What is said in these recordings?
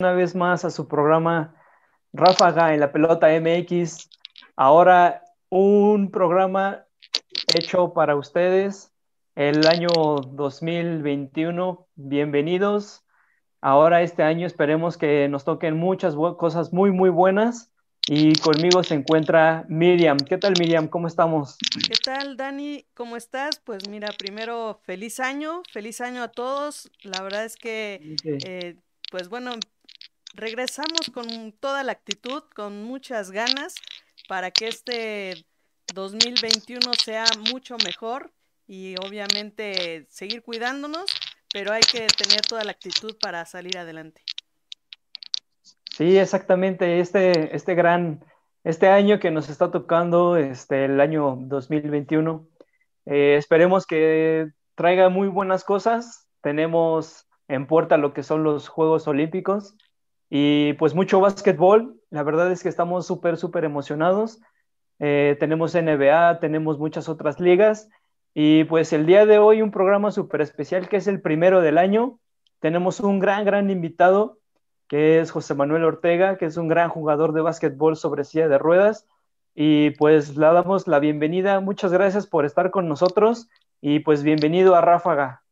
una vez más a su programa Ráfaga en la pelota MX. Ahora un programa hecho para ustedes el año 2021. Bienvenidos. Ahora este año esperemos que nos toquen muchas cosas muy, muy buenas. Y conmigo se encuentra Miriam. ¿Qué tal, Miriam? ¿Cómo estamos? ¿Qué tal, Dani? ¿Cómo estás? Pues mira, primero, feliz año, feliz año a todos. La verdad es que, eh, pues bueno, regresamos con toda la actitud, con muchas ganas para que este 2021 sea mucho mejor y obviamente seguir cuidándonos, pero hay que tener toda la actitud para salir adelante. Sí, exactamente. Este, este gran, este año que nos está tocando, este, el año 2021, eh, esperemos que traiga muy buenas cosas. Tenemos en puerta lo que son los Juegos Olímpicos y pues mucho básquetbol, la verdad es que estamos súper, súper emocionados. Eh, tenemos NBA, tenemos muchas otras ligas y pues el día de hoy un programa súper especial que es el primero del año. Tenemos un gran, gran invitado que es José Manuel Ortega, que es un gran jugador de básquetbol sobre silla de ruedas. Y pues le damos la bienvenida. Muchas gracias por estar con nosotros y pues bienvenido a Ráfaga.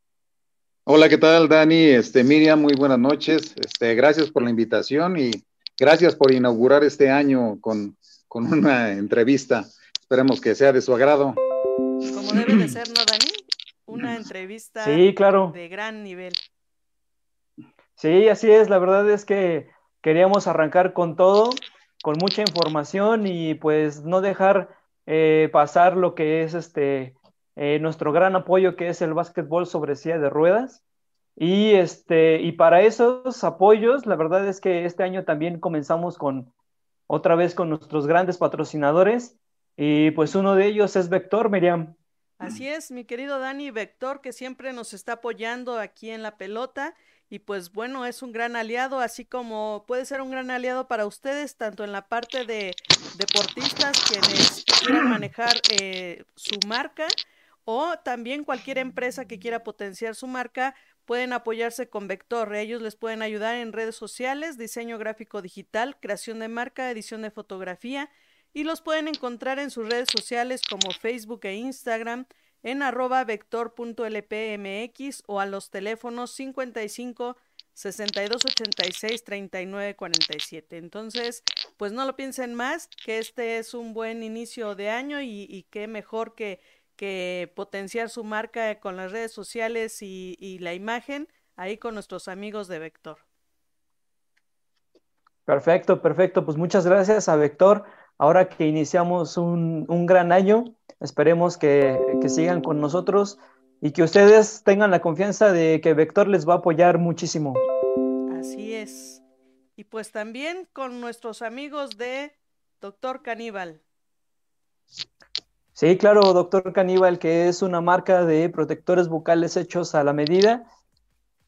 Hola, ¿qué tal, Dani? Este, Miriam, muy buenas noches. Este, gracias por la invitación y gracias por inaugurar este año con, una entrevista. Esperemos que sea de su agrado. Como debe de ser, ¿no, Dani? Una entrevista sí, claro. de gran nivel. Sí, así es. La verdad es que queríamos arrancar con todo, con mucha información y pues no dejar eh, pasar lo que es este eh, nuestro gran apoyo que es el básquetbol sobre silla de ruedas. Y, este, y para esos apoyos, la verdad es que este año también comenzamos con otra vez con nuestros grandes patrocinadores y pues uno de ellos es Vector, Miriam. Así es, mi querido Dani Vector, que siempre nos está apoyando aquí en la pelota y pues bueno, es un gran aliado, así como puede ser un gran aliado para ustedes, tanto en la parte de deportistas quienes quieran manejar eh, su marca, o también cualquier empresa que quiera potenciar su marca pueden apoyarse con Vector. Ellos les pueden ayudar en redes sociales, diseño gráfico digital, creación de marca, edición de fotografía y los pueden encontrar en sus redes sociales como Facebook e Instagram en arroba vector.lpmx o a los teléfonos 55 62 86 39 47. Entonces, pues no lo piensen más, que este es un buen inicio de año y, y qué mejor que que potenciar su marca con las redes sociales y, la imagen ahí con nuestros amigos de Vector. Perfecto, perfecto. Pues muchas gracias a Vector. Ahora que iniciamos un, gran año, esperemos que, que, sigan con nosotros y que ustedes tengan la confianza de que Vector les va a apoyar muchísimo. Así es. Y pues también con nuestros amigos de Doctor Caníbal. Sí, claro, doctor Caníbal, que es una marca de protectores bucales hechos a la medida,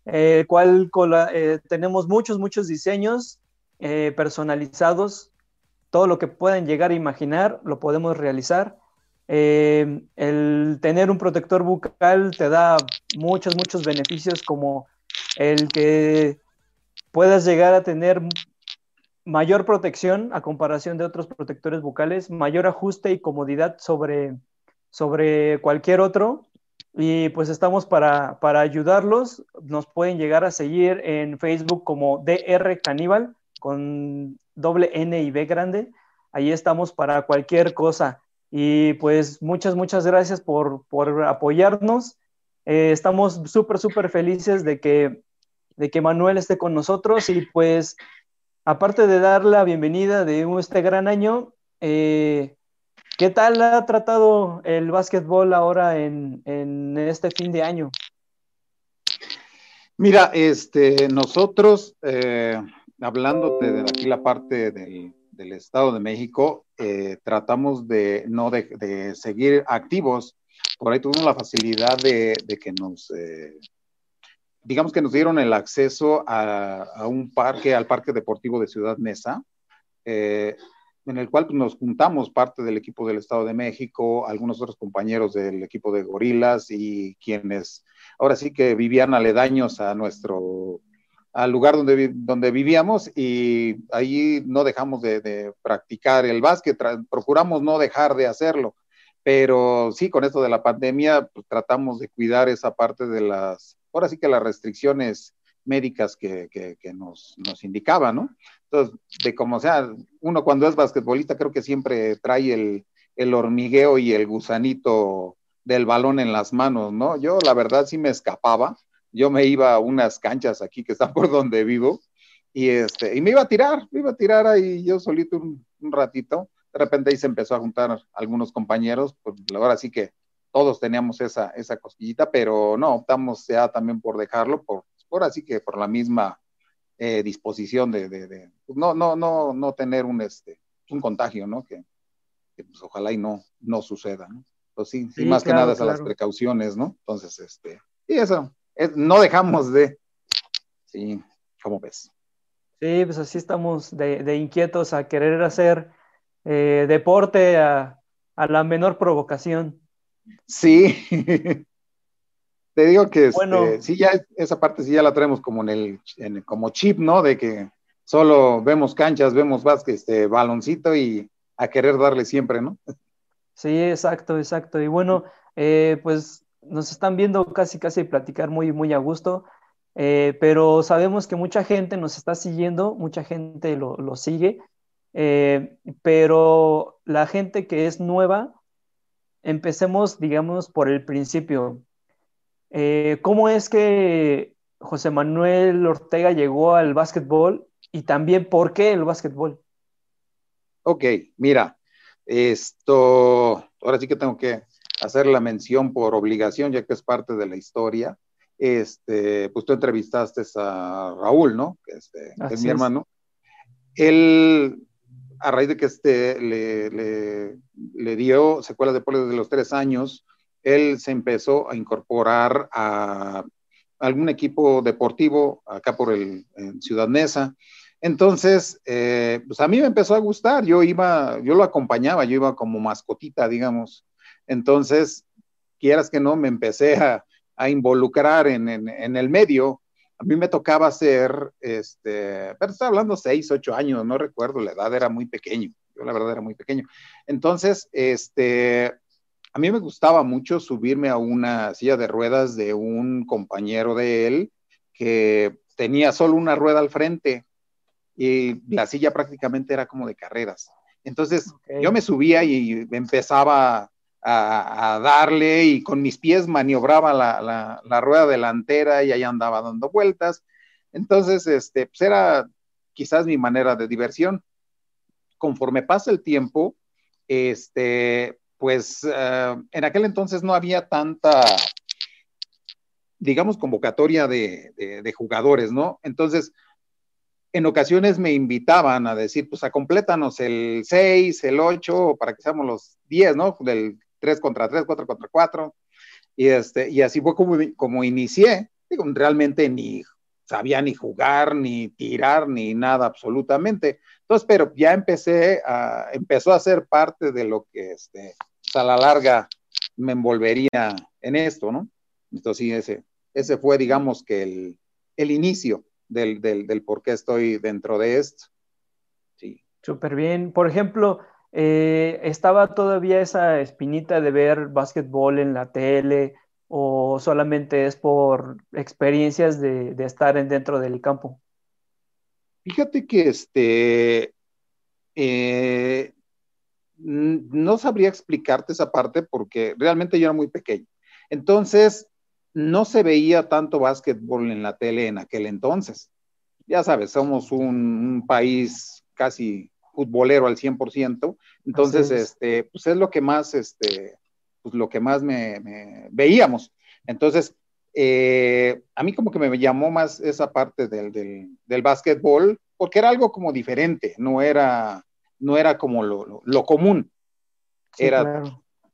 el cual eh, tenemos muchos, muchos diseños eh, personalizados. Todo lo que puedan llegar a imaginar lo podemos realizar. Eh, el tener un protector bucal te da muchos, muchos beneficios como el que puedas llegar a tener mayor protección a comparación de otros protectores bucales, mayor ajuste y comodidad sobre, sobre cualquier otro. Y pues estamos para, para ayudarlos. Nos pueden llegar a seguir en Facebook como DR Caníbal con doble N y B grande. Ahí estamos para cualquier cosa. Y pues muchas, muchas gracias por, por apoyarnos. Eh, estamos súper, súper felices de que, de que Manuel esté con nosotros y pues aparte de dar la bienvenida de este gran año, eh, ¿qué tal ha tratado el básquetbol ahora en, este fin de año? Mira, este, nosotros, eh, hablándote de aquí la parte del, Estado de México, eh, tratamos de no de, seguir activos. Por ahí tuvimos la facilidad de, que nos digamos que nos dieron el acceso a, un parque, al Parque Deportivo de Ciudad Mesa, eh, en el cual pues, nos juntamos parte del equipo del Estado de México, algunos otros compañeros del equipo de Gorilas y quienes ahora sí que vivían aledaños a nuestro, al lugar donde, donde vivíamos y ahí no dejamos de, practicar el básquet, procuramos no dejar de hacerlo, pero sí, con esto de la pandemia, pues, tratamos de cuidar esa parte de las, ahora sí que las restricciones médicas que, que, nos, nos indicaban, ¿no? Entonces, de como sea, uno cuando es basquetbolista creo que siempre trae el, el hormigueo y el gusanito del balón en las manos, ¿no? Yo la verdad sí me escapaba, yo me iba a unas canchas aquí que están por donde vivo y, este, y me iba a tirar, me iba a tirar ahí yo solito un, ratito. De repente ahí se empezó a juntar algunos compañeros, pues ahora sí que todos teníamos esa, esa cosquillita, pero no, optamos ya también por dejarlo, por, por así que por la misma eh, disposición de, de, pues no, no, no, no tener un, este, un contagio, ¿no? Que, pues ojalá y no, no suceda, ¿no? Pues sí, sí, más que nada es a las precauciones, ¿no? Entonces, este, y eso, no dejamos de, sí, ¿cómo ves? Sí, pues así estamos de, inquietos a querer hacer eh, deporte a, la menor provocación. Sí, te digo que este, bueno, sí, ya esa parte sí ya la traemos como en el, en, como chip, ¿no? De que solo vemos canchas, vemos básquet, este baloncito y a querer darle siempre, ¿no? Sí, exacto, exacto. Y bueno, eh, pues nos están viendo casi, casi platicar muy, muy a gusto, eh, pero sabemos que mucha gente nos está siguiendo, mucha gente lo, sigue, eh, pero la gente que es nueva, empecemos, digamos, por el principio. Eh, ¿Cómo es que José Manuel Ortega llegó al básquetbol y también por qué el básquetbol? Ok, mira, esto, ahora sí que tengo que hacer la mención por obligación, ya que es parte de la historia. Este, pues tú entrevistaste a Raúl, ¿no? Que, este, es mi hermano. Él, a raíz de que este le, le, dio secuelas de polio desde los tres años, él se empezó a incorporar a algún equipo deportivo acá por el en Ciudad Neza. Entonces, eh, pues a mí me empezó a gustar, yo iba, yo lo acompañaba, yo iba como mascotita, digamos, entonces, quieras que no, me empecé a, involucrar en, el medio. A mí me tocaba hacer, este, pero estaba hablando seis, ocho años, no recuerdo, la edad era muy pequeño, yo la verdad era muy pequeño. Entonces, este, a mí me gustaba mucho subirme a una silla de ruedas de un compañero de él que tenía solo una rueda al frente y la silla prácticamente era como de carreras. Entonces yo me subía y empezaba a, darle y con mis pies maniobraba la, rueda delantera y ahí andaba dando vueltas. Entonces, este, pues era quizás mi manera de diversión. Conforme pasa el tiempo, este, pues eh, en aquel entonces no había tanta, digamos, convocatoria de, de, jugadores, ¿no? Entonces, en ocasiones me invitaban a decir, pues a complétanos el 6, el 8, para que seamos los 10, ¿no? Del 3 contra 3, 4 contra 4. Y, este, y así fue como, como inicié. Digo, realmente ni sabía ni jugar, ni tirar, ni nada absolutamente. Entonces, pero ya empecé a, empezó a ser parte de lo que este, pues, a la larga me envolvería en esto, ¿no? Entonces, sí, ese, ese fue, digamos, que el, el inicio del, del, del, por qué estoy dentro de esto. Sí. Súper bien. Por ejemplo, eh, ¿estaba todavía esa espinita de ver básquetbol en la tele o solamente es por experiencias de, estar en, dentro del campo? Fíjate que este, eh, no sabría explicarte esa parte porque realmente yo era muy pequeño. Entonces, no se veía tanto básquetbol en la tele en aquel entonces. Ya sabes, somos un país casi futbolero al 100%, entonces, este, pues es lo que más, este, pues lo que más me, veíamos. Entonces, eh, a mí como que me llamó más esa parte del, del, básquetbol, porque era algo como diferente, no era, no era como lo, lo, común. era,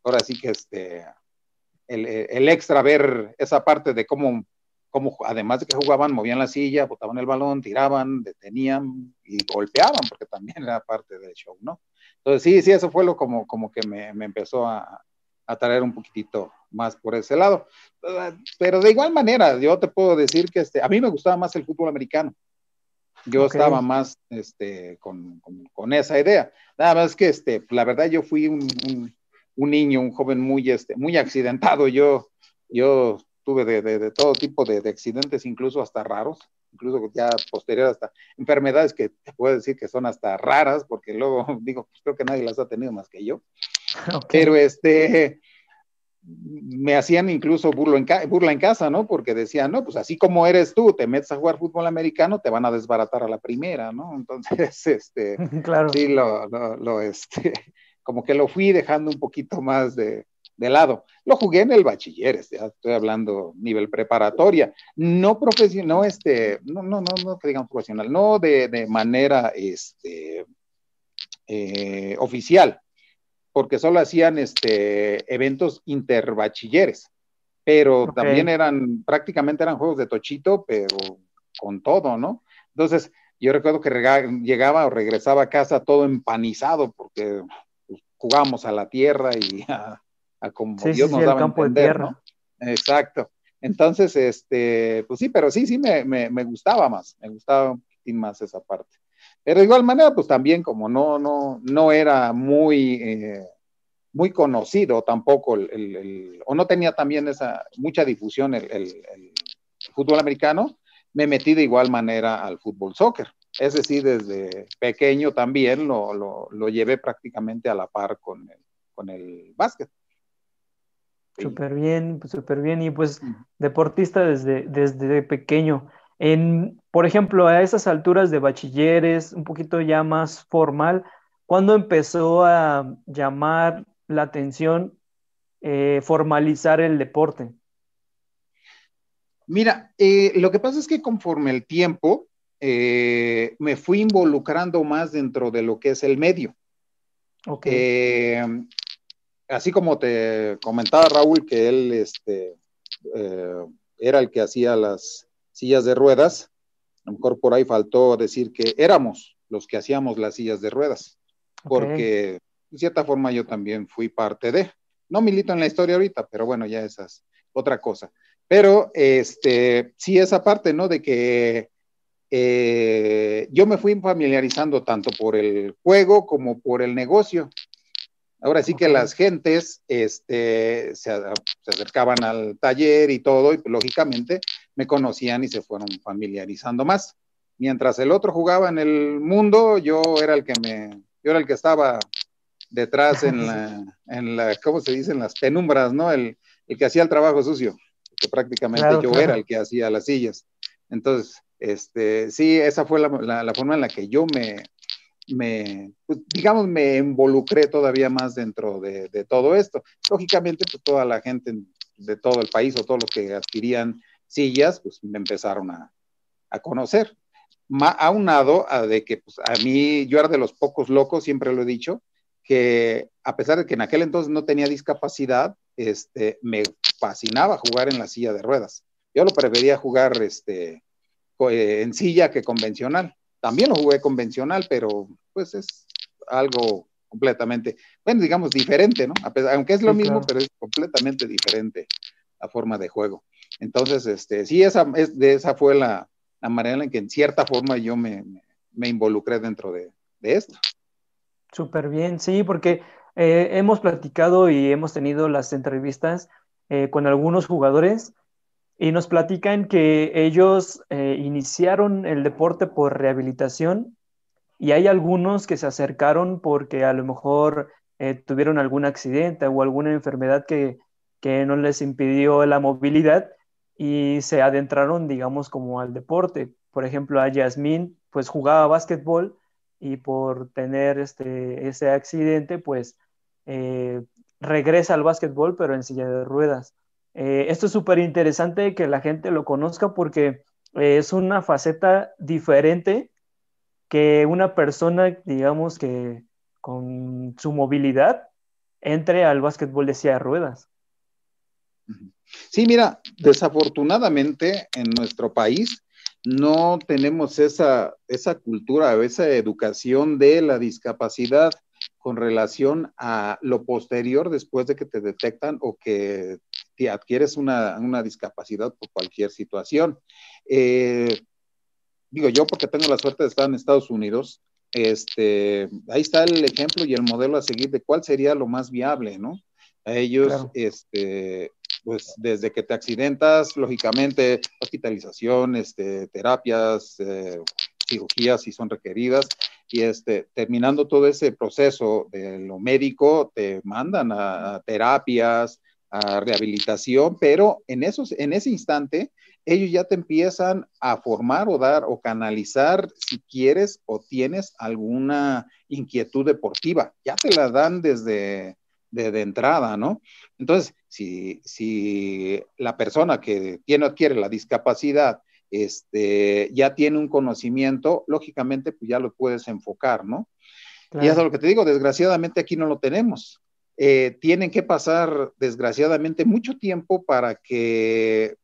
ahora sí que este, el, el, extra ver esa parte de cómo como además de que jugaban, movían la silla, botaban el balón, tiraban, detenían y golpeaban, porque también era parte del show, ¿no? Entonces sí, sí, eso fue lo como, como que me, me empezó a, atraer un poquitito más por ese lado. Pero de igual manera, yo te puedo decir que este, a mí me gustaba más el fútbol americano. Yo estaba más este, con, con, esa idea. Nada más que, este, la verdad, yo fui un, un, niño, un joven muy, este, muy accidentado. Yo, yo tuve de, de, todo tipo de, de, accidentes, incluso hasta raros, incluso ya posterior hasta enfermedades que te puedo decir que son hasta raras, porque luego digo, pues creo que nadie las ha tenido más que yo. Pero este, me hacían incluso burlo en burla en casa, ¿no? Porque decían, no, pues así como eres tú, te metes a jugar fútbol americano, te van a desbaratar a la primera, ¿no? Entonces, este, claro. sí, lo, lo, este, como que lo fui dejando un poquito más de, de lado. Lo jugué en el bachiller, ya estoy hablando nivel preparatoria, no profesional, no, este, no, no, no, no que digamos profesional, no de, de manera, este, eh, oficial, porque solo hacían este, eventos interbachilleres, pero también eran, prácticamente eran juegos de tochito, pero con todo, ¿no? Entonces, yo recuerdo que llegaba o regresaba a casa todo empanizado, porque pues, jugábamos a la tierra y a, como Dios nos daba campo entender, de tierra. ¿no? Exacto. Entonces, este, pues sí, pero sí, sí me, me, me gustaba más, me gustaba un poquitín más esa parte. Pero de igual manera, pues también como no, no, no era muy, eh, muy conocido tampoco, el, o no tenía también esa mucha difusión el, fútbol americano, me metí de igual manera al fútbol soccer. Es decir, desde pequeño también lo, lo, lo llevé prácticamente a la par con el, con el básquet. Súper bien, súper bien. Y pues deportista desde, desde pequeño. En, por ejemplo, a esas alturas de bachilleres, un poquito ya más formal, ¿cuándo empezó a llamar la atención eh, formalizar el deporte? Mira, eh, lo que pasa es que conforme el tiempo eh, me fui involucrando más dentro de lo que es el medio. Okay. Así como te comentaba Raúl que él este, era el que hacía las sillas de ruedas. A lo mejor por ahí faltó decir que éramos los que hacíamos las sillas de ruedas, porque de cierta forma yo también fui parte de. No milito en la historia ahorita, pero bueno, ya esa es otra cosa. Pero este, sí, esa parte, ¿no? De que eh, yo me fui familiarizando tanto por el juego como por el negocio. Ahora sí que las gentes este, se, acercaban al taller y todo, y lógicamente me conocían y se fueron familiarizando más. Mientras el otro jugaba en el mundo, yo era el que me, yo era el que estaba detrás en la, en la ¿cómo se dice? En las penumbras, ¿no? El, el que hacía el trabajo sucio, que prácticamente yo era el que hacía las sillas. Entonces, este, sí, esa fue la, la forma en la que yo me, me, pues, digamos, me involucré todavía más dentro de, todo esto. Lógicamente, pues toda la gente de todo el país o todos los que adquirían sillas, pues me empezaron a, conocer. aunado a de que pues, a mí, yo era de los pocos locos, siempre lo he dicho, que a pesar de que en aquel entonces no tenía discapacidad, este, me fascinaba jugar en la silla de ruedas. Yo lo prefería jugar este, en silla que convencional. También lo jugué convencional, pero pues es algo completamente, bueno, digamos diferente, ¿no? aunque es lo mismo, pero es completamente diferente la forma de juego. Entonces, este, sí, esa, es, de esa fue la, manera en que en cierta forma yo me, involucré dentro de, esto. Súper bien, sí, porque eh, hemos platicado y hemos tenido las entrevistas eh, con algunos jugadores y nos platican que ellos eh, iniciaron el deporte por rehabilitación y hay algunos que se acercaron porque a lo mejor eh, tuvieron algún accidente o alguna enfermedad que, que no les impidió la movilidad y se adentraron, digamos, como al deporte. Por ejemplo, a Yasmín, pues jugaba básquetbol y por tener este, ese accidente, pues eh, regresa al básquetbol, pero en silla de ruedas. Eh, esto es súper interesante que la gente lo conozca porque eh, es una faceta diferente que una persona, digamos que con su movilidad, entre al básquetbol de silla de ruedas. Sí, mira, desafortunadamente en nuestro país no tenemos esa, esa cultura, esa educación de la discapacidad. con relación a lo posterior después de que te detectan o que te adquieres una, discapacidad por cualquier situación. Eh, digo yo porque tengo la suerte de estar en Estados Unidos, este, ahí está el ejemplo y el modelo a seguir de cuál sería lo más viable, ¿no? A ellos, este, pues desde que te accidentas, lógicamente, hospitalización, este, terapias, eh, cirugías si son requeridas, y este, terminando todo ese proceso de lo médico, te mandan a, terapias, a rehabilitación, pero en, esos, en ese instante ellos ya te empiezan a formar o dar o canalizar si quieres o tienes alguna inquietud deportiva. Ya te la dan desde de, entrada, ¿no? Entonces, si, si la persona que tiene adquiere la discapacidad este, ya tiene un conocimiento, lógicamente pues ya lo puedes enfocar, ¿no? Y eso es lo que te digo, desgraciadamente aquí no lo tenemos. Eh, tienen que pasar, desgraciadamente, mucho tiempo para que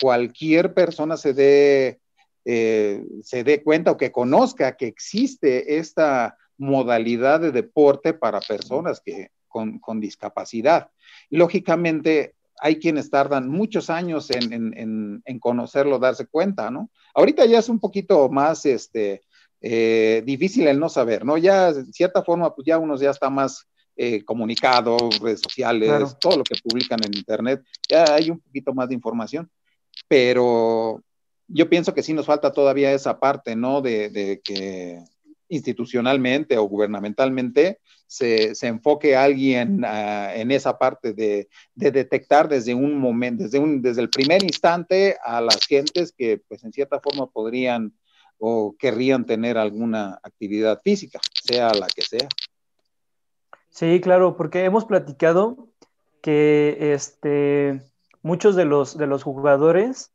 cualquier persona se dé, eh, se dé cuenta o que conozca que existe esta modalidad de deporte para personas que, con, con discapacidad. Lógicamente, hay quienes tardan muchos años en, conocerlo, darse cuenta, ¿no? Ahorita ya es un poquito más este, eh, difícil el no saber, ¿no? Ya, de cierta forma, pues ya uno ya está más eh, comunicado, redes sociales, todo lo que publican en Internet, ya hay un poquito más de información, pero yo pienso que sí nos falta todavía esa parte, ¿no? de que institucionalmente o gubernamentalmente se, enfoque alguien ah, en esa parte de, detectar desde un momento, desde, un, desde el primer instante a las gentes que pues en cierta forma podrían o querrían tener alguna actividad física, sea la que sea. Sí, claro, porque hemos platicado que este, muchos de los, de los jugadores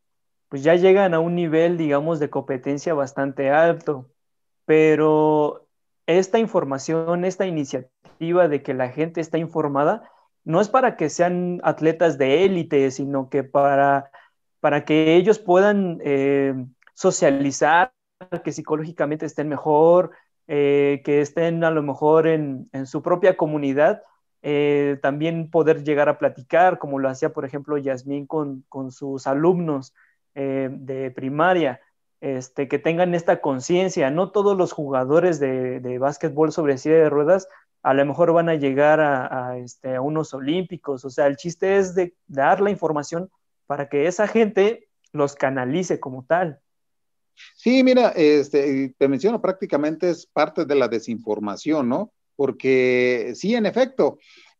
pues ya llegan a un nivel, digamos, de competencia bastante alto pero esta información, esta iniciativa de que la gente está informada, no es para que sean atletas de élite, sino que para, para que ellos puedan eh, socializar, que psicológicamente estén mejor, eh, que estén a lo mejor en, su propia comunidad, eh, también poder llegar a platicar, como lo hacía, por ejemplo, Yasmín con, con sus alumnos de primaria. Este, que tengan esta conciencia. No todos los jugadores de, de básquetbol sobre silla de ruedas a lo mejor van a llegar a, este, a unos olímpicos. O sea, el chiste es de dar la información para que esa gente los canalice como tal. Sí, mira, este, te menciono prácticamente es parte de la desinformación, ¿no? Porque sí, en efecto,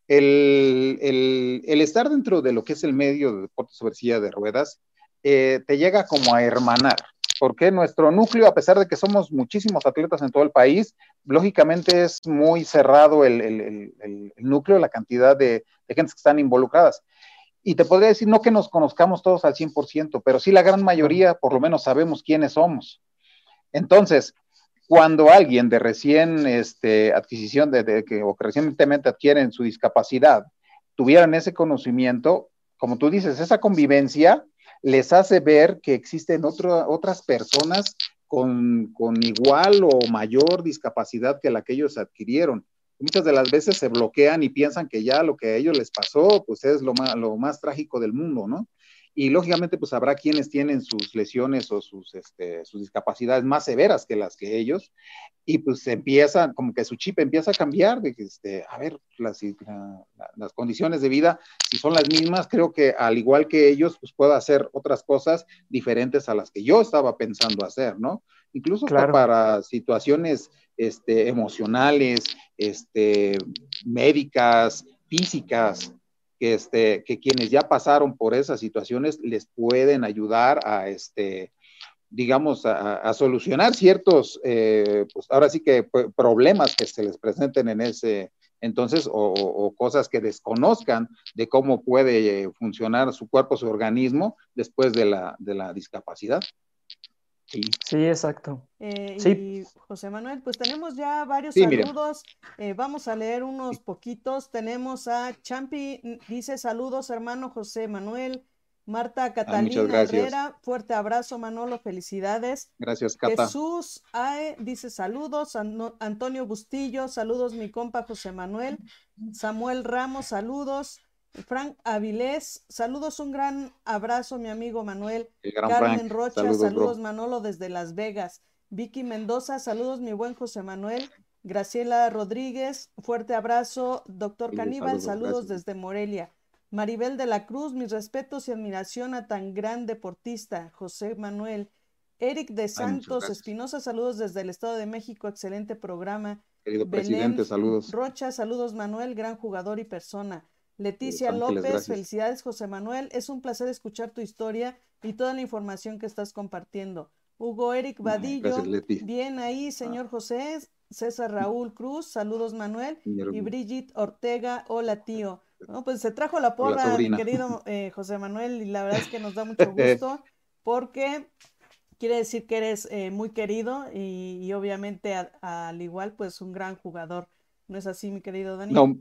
el, el, estar dentro de lo que es el medio de deporte sobre silla de ruedas eh, te llega como a hermanar porque nuestro núcleo, a pesar de que somos muchísimos atletas en todo el país, lógicamente es muy cerrado el, núcleo, la cantidad de, de que están involucradas. Y te podría decir, no que nos conozcamos todos al 100%, pero sí la gran mayoría, por lo menos sabemos quiénes somos. Entonces, cuando alguien de recién este, adquisición de, que, o que recientemente adquieren su discapacidad, tuvieran ese conocimiento, como tú dices, esa convivencia les hace ver que existen otras personas con, igual o mayor discapacidad que la que ellos adquirieron. Muchas de las veces se bloquean y piensan que ya lo que a ellos les pasó, pues es lo más, lo más trágico del mundo, ¿no? Y lógicamente, pues habrá quienes tienen sus lesiones o sus, este, sus discapacidades más severas que las que ellos, y pues empiezan, como que su chip empieza a cambiar, de que, este, a ver, las, las condiciones de vida, si son las mismas, creo que al igual que ellos, pues puedo hacer otras cosas diferentes a las que yo estaba pensando hacer, ¿no? Incluso para situaciones este, emocionales, este, médicas, físicas, que, este, que quienes ya pasaron por esas situaciones les pueden ayudar a, este, digamos, a, solucionar ciertos, eh, pues ahora sí que problemas que se les presenten en ese entonces, o, cosas que desconozcan de cómo puede funcionar su cuerpo, su organismo después de la, de la discapacidad. Sí, exacto. Eh, Y José Manuel, pues tenemos ya varios saludos. Eh, vamos a leer unos poquitos. Tenemos a Champi, dice saludos, hermano José Manuel. Marta ah, Catalina Herrera, fuerte abrazo, Manolo, felicidades. Gracias, Cata. Jesús Ae dice saludos, Antonio Bustillo, saludos, mi compa José Manuel. Samuel Ramos, saludos. Frank Avilés, saludos, un gran abrazo, mi amigo Manuel. Carmen Rocha, saludos, Manolo desde Las Vegas. Vicky Mendoza, saludos, mi buen José Manuel. Graciela Rodríguez, fuerte abrazo. Doctor Caníbal, saludos desde Morelia. Maribel de la Cruz, mis respetos y admiración a tan gran deportista, José Manuel. Eric de Santos Espinosa, saludos desde el Estado de México, excelente programa. Querido presidente, saludos. Rocha, saludos Manuel, gran jugador y persona. Leticia López, felicidades José Manuel, es un placer escuchar tu historia y toda la información que estás compartiendo. Hugo Eric Vadillo, bien ahí, señor José. César Raúl Cruz, saludos Manuel. Y Brigitte Ortega, hola tío. No, pues se trajo la porra, mi querido eh, José Manuel, y la verdad es que nos da mucho gusto porque quiere decir que eres eh, muy querido y, obviamente al igual, pues un gran jugador. ¿No es así, mi querido Dani? No.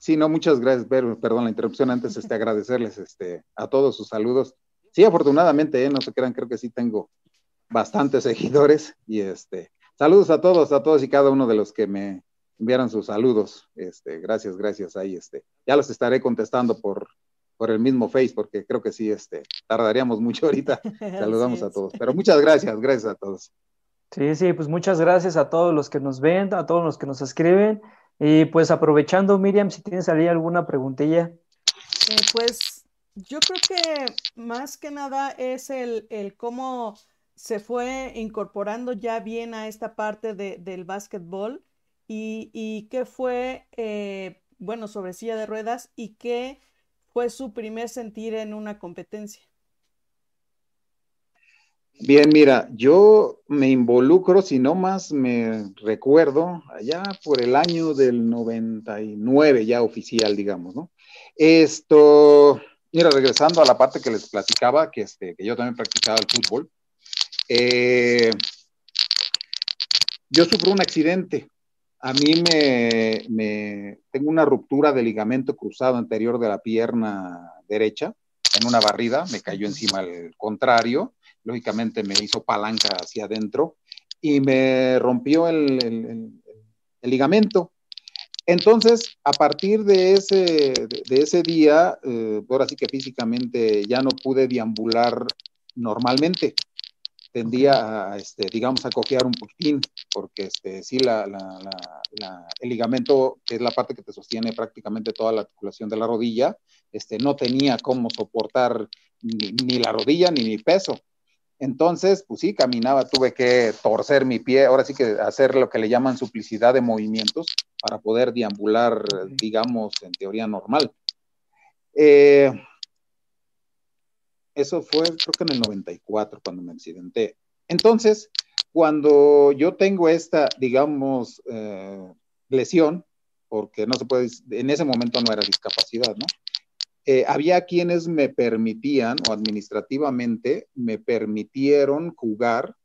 Sí, no, muchas gracias, perdón la interrupción, antes este, agradecerles este, a todos sus saludos. Sí, afortunadamente, ¿eh? no se crean, creo que sí tengo bastantes seguidores y este, saludos a todos, a todos y cada uno de los que me, enviaron sus saludos. Este, gracias, gracias. Ahí, este, ya los estaré contestando por, por el mismo Face, porque creo que sí, este, tardaríamos mucho ahorita. Saludamos a todos. Pero muchas gracias, gracias a todos. Sí, sí, pues muchas gracias a todos los que nos ven, a todos los que nos escriben. Y pues aprovechando, Miriam, si tienes ahí alguna preguntilla. Eh, pues yo creo que más que nada es el, el, cómo se fue incorporando ya bien a esta parte de, del básquetbol y, qué fue, eh, bueno, sobre silla de ruedas y qué fue su primer sentir en una competencia. Bien, mira, yo me involucro, si no más me recuerdo, allá por el año del 99, ya oficial, digamos, ¿no? Esto, mira, regresando a la parte que les platicaba, que, este, que yo también practicaba el fútbol, eh, yo sufro un accidente a mí me, tengo una ruptura de ligamento cruzado anterior de la pierna derecha en una barrida, me cayó encima el contrario, lógicamente me hizo palanca hacia adentro y me rompió el, ligamento. Entonces, a partir de ese, de, ese día, eh, ahora sí que físicamente ya no pude deambular normalmente tendía a, este, digamos, a cojear un poquitín, porque este, sí, la, el ligamento, que es la parte que te sostiene prácticamente toda la articulación de la rodilla, este, no tenía cómo soportar ni, la rodilla ni mi peso. Entonces, pues sí, caminaba, tuve que torcer mi pie, ahora sí que hacer lo que le llaman suplicidad de movimientos para poder deambular, digamos, en teoría normal. Eh, eso fue creo que en el 94 cuando me accidenté. Entonces, cuando yo tengo esta, digamos, eh, lesión, porque no se puede, en ese momento no era discapacidad, ¿no? Eh, había quienes me permitían, o administrativamente, me permitieron jugar,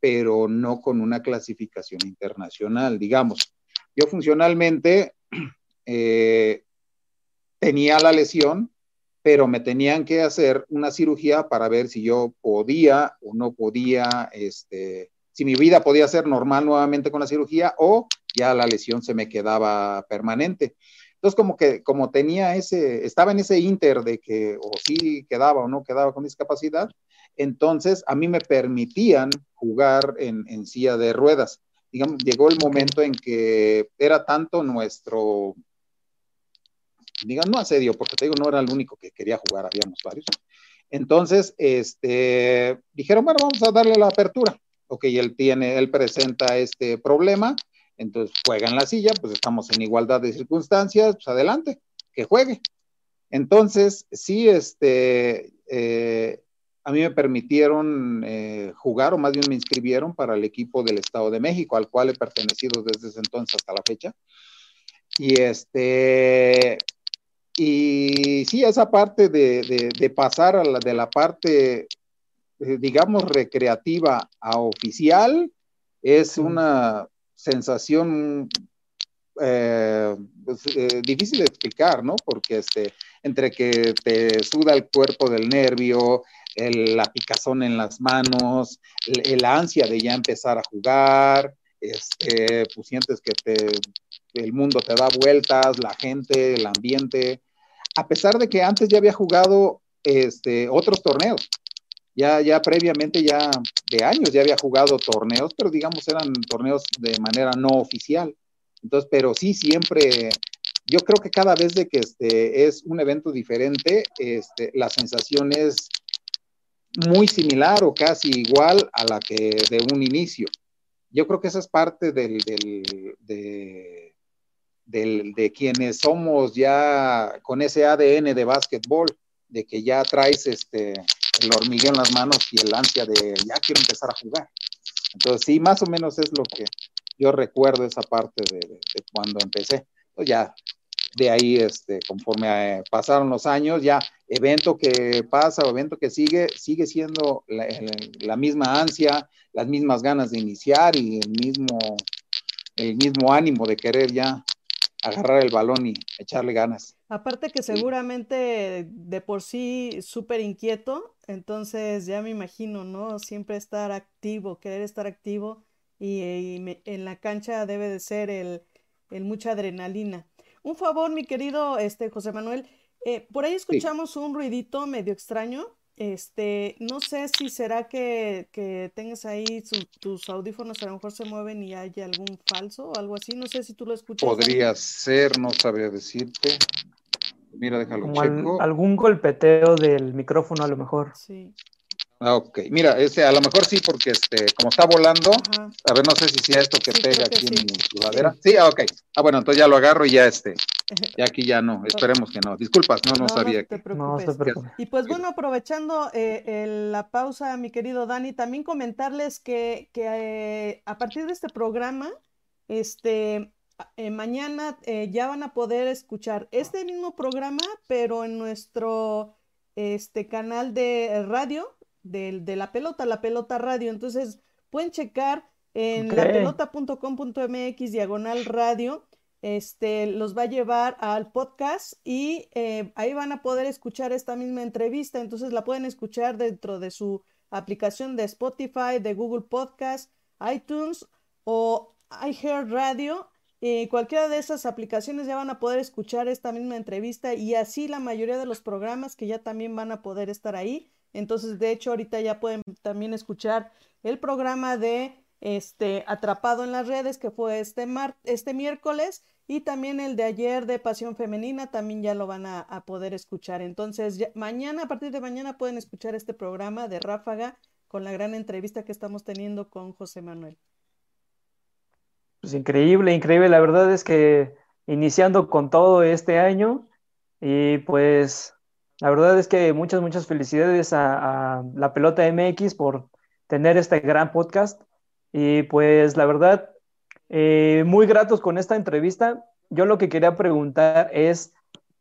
pero no con una clasificación internacional, digamos. Yo funcionalmente eh, tenía la lesión, pero me tenían que hacer una cirugía para ver si yo podía o no podía, este, si mi vida podía ser normal nuevamente con la cirugía o ya la lesión se me quedaba permanente. Entonces, como que, como tenía ese, estaba en ese inter de que o sí quedaba o no quedaba con discapacidad, entonces a mí me permitían jugar en, en silla de ruedas. Digamos, llegó el momento en que era tanto nuestro digan, no asedio, porque te digo, no era el único que quería jugar, habíamos varios. Entonces, este, dijeron, bueno, vamos a darle la apertura. Ok, él tiene, él presenta este problema, entonces juega en la silla, pues estamos en igualdad de circunstancias, pues adelante, que juegue. Entonces, sí, este, eh, a mí me permitieron eh, jugar, o más bien me inscribieron para el equipo del Estado de México, al cual he pertenecido desde ese entonces hasta la fecha. Y este, y sí, esa parte de, pasar a la, de la parte, eh, digamos, recreativa a oficial es una sensación eh, pues, eh, difícil de explicar, ¿no? Porque este, entre que te suda el cuerpo del nervio, la picazón en las manos, el, ansia de ya empezar a jugar, este, pues sientes que el mundo te da vueltas, la gente, el ambiente, a pesar de que antes ya había jugado este, otros torneos, ya, ya previamente, ya de años, ya había jugado torneos, pero digamos eran torneos de manera no oficial. Entonces, pero sí siempre, yo creo que cada vez de que este, es un evento diferente, este, la sensación es muy similar o casi igual a la que de un inicio. Yo creo que esa es parte del, del, de, de quienes somos ya con ese ADN de básquetbol, de que ya traes este, el hormigueo en las manos y el ansia de ya quiero empezar a jugar. Entonces, sí, más o menos es lo que yo recuerdo esa parte de, cuando empecé. Pues ya de ahí, este, conforme eh, pasaron los años, ya evento que pasa o evento que sigue, sigue siendo la, misma ansia, las mismas ganas de iniciar y el mismo, el mismo ánimo de querer ya agarrar el balón y echarle ganas. Aparte que seguramente de por sí súper inquieto, entonces ya me imagino, ¿no? Siempre estar activo, querer estar activo y, en la cancha debe de ser el, el mucha adrenalina. Un favor, mi querido este, José Manuel, eh, por ahí escuchamos un ruidito medio extraño. Este, no sé si será que, que tengas ahí tus audífonos, a lo mejor se mueven y hay algún falso o algo así. No sé si tú lo escuchas. Podría ser, no sabría decirte. Mira, déjalo checo. algún golpeteo del micrófono a lo mejor. Sí. Ah, ok. Mira, ese, a lo mejor sí, porque este, como está volando, a ver, no sé si sea esto que pega aquí en mi sudadera. Sí. ah, ok. Ah, bueno, entonces ya lo agarro y ya este. Ya aquí ya no, esperemos que no. Disculpas, no, no, sabía. que... no te preocupes. Y pues bueno, aprovechando eh, la pausa, mi querido Dani, también comentarles que, que eh, a partir de este programa, este, eh, mañana ya van a poder escuchar este mismo programa, pero en nuestro este canal de radio de, la pelota, la pelota radio. Entonces, pueden checar en la lapelota.com.mx diagonal radio. Este los va a llevar al podcast y eh, ahí van a poder escuchar esta misma entrevista. Entonces la pueden escuchar dentro de su aplicación de Spotify, de Google Podcast, iTunes o iHeart Radio. Eh, cualquiera de esas aplicaciones ya van a poder escuchar esta misma entrevista y así la mayoría de los programas que ya también van a poder estar ahí. Entonces, de hecho, ahorita ya pueden también escuchar el programa de este Atrapado en las redes, que fue este, mar este miércoles, y también el de ayer de Pasión Femenina, también ya lo van a, poder escuchar. Entonces, mañana, a partir de mañana, pueden escuchar este programa de Ráfaga con la gran entrevista que estamos teniendo con José Manuel. Pues increíble, increíble. La verdad es que iniciando con todo este año y pues la verdad es que muchas, muchas felicidades a, la Pelota MX por tener este gran podcast. Y pues la verdad, eh, muy gratos con esta entrevista. Yo lo que quería preguntar es,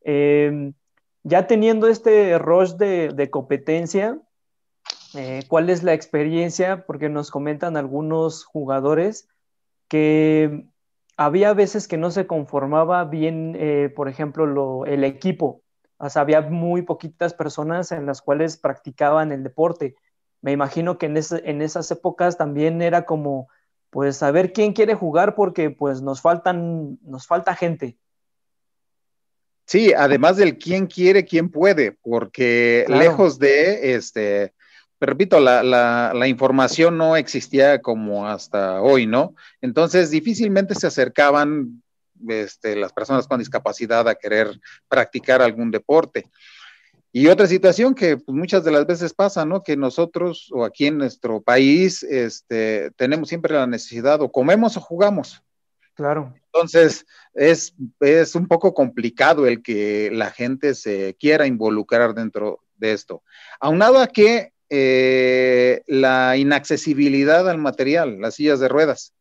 em, ya teniendo este rush de, competencia, eh, ¿cuál es la experiencia? Porque nos comentan algunos jugadores que había veces que no se conformaba bien, eh, por ejemplo, el equipo o sea, había muy poquitas personas en las cuales practicaban el deporte. Me imagino que en, en esas épocas también era como, pues, saber quién quiere jugar porque, pues, nos faltan, nos falta gente. Sí, además del quién quiere, quién puede, porque lejos de, este, repito, la, la, la, información no existía como hasta hoy, ¿no? Entonces, difícilmente se acercaban este, las personas con discapacidad a querer practicar algún deporte. Y otra situación que pues, muchas de las veces pasa, ¿no? Que nosotros o aquí en nuestro país este, tenemos siempre la necesidad o comemos o jugamos. Claro. Entonces, es, es un poco complicado el que la gente se quiera involucrar dentro de esto. Aunado a que eh, la inaccesibilidad al material, las sillas de ruedas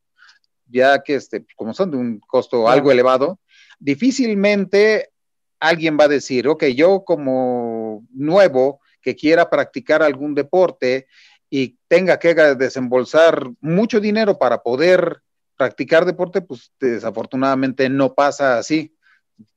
ya que este, como son de un costo algo elevado, difícilmente alguien va a decir, ok, yo como nuevo que quiera practicar algún deporte y tenga que desembolsar mucho dinero para poder practicar deporte, pues desafortunadamente no pasa así.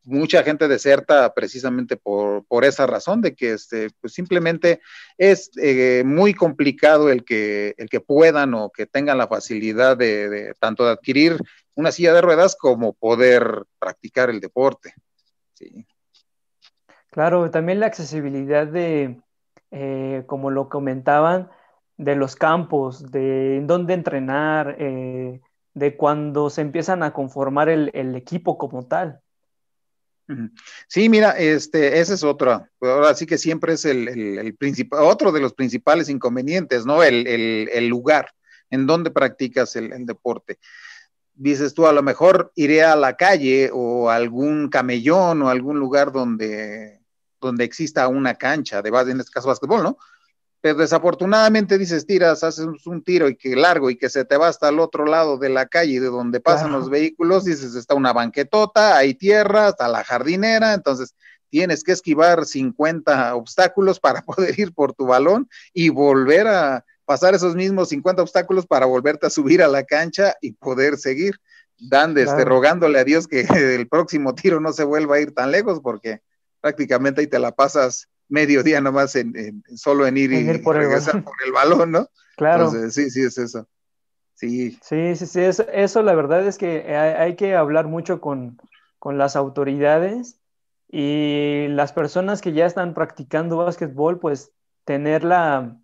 Mucha gente deserta precisamente por, por, esa razón de que este, pues simplemente es eh, muy complicado el que, el que puedan o que tengan la facilidad de, tanto de adquirir una silla de ruedas como poder practicar el deporte. Claro, también la accesibilidad de, eh, como lo comentaban, de los campos, de dónde entrenar, eh, de cuando se empiezan a conformar el, equipo como tal. Sí, mira, este, ese es otro, ahora sí que siempre es el, el, otro de los principales inconvenientes, ¿no? El, lugar en donde practicas el, deporte. Dices tú, a lo mejor iré a la calle o a algún camellón o algún lugar donde, donde exista una cancha de base, en este caso básquetbol, ¿no? Pero desafortunadamente dices, tiras, haces un tiro y que largo y que se te va hasta el otro lado de la calle de donde pasan los vehículos, dices, está una banquetota, hay tierra, está la jardinera, entonces tienes que esquivar 50 obstáculos para poder ir por tu balón y volver a pasar esos mismos 50 obstáculos para volverte a subir a la cancha y poder seguir. Dando, este, rogándole a Dios que el próximo tiro no se vuelva a ir tan lejos porque prácticamente ahí te la pasas mediodía nomás en, solo en ir y por regresar el por el balón, ¿no? Claro. sí, sí, es eso. Sí. Sí, sí, sí, eso, la verdad es que hay, que hablar mucho con, las autoridades y las personas que ya están practicando básquetbol, pues tener la,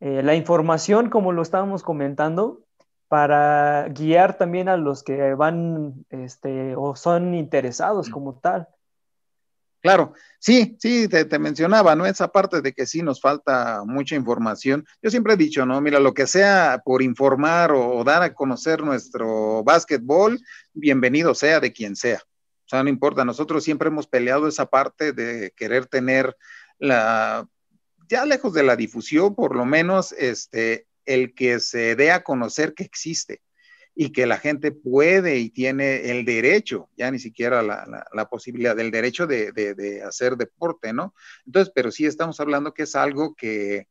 eh, la información, como lo estábamos comentando, para guiar también a los que van este, o son interesados como tal. Claro, sí, sí, te, mencionaba, ¿no? Esa parte de que sí nos falta mucha información. Yo siempre he dicho, ¿no? Mira, lo que sea por informar o, dar a conocer nuestro básquetbol, bienvenido sea de quien sea. O sea, no importa, nosotros siempre hemos peleado esa parte de querer tener la, ya lejos de la difusión, por lo menos, este, el que se dé a conocer que existe y que la gente puede y tiene el derecho, ya ni siquiera la, posibilidad del derecho de, hacer deporte, ¿no? Entonces, pero sí estamos hablando que es algo que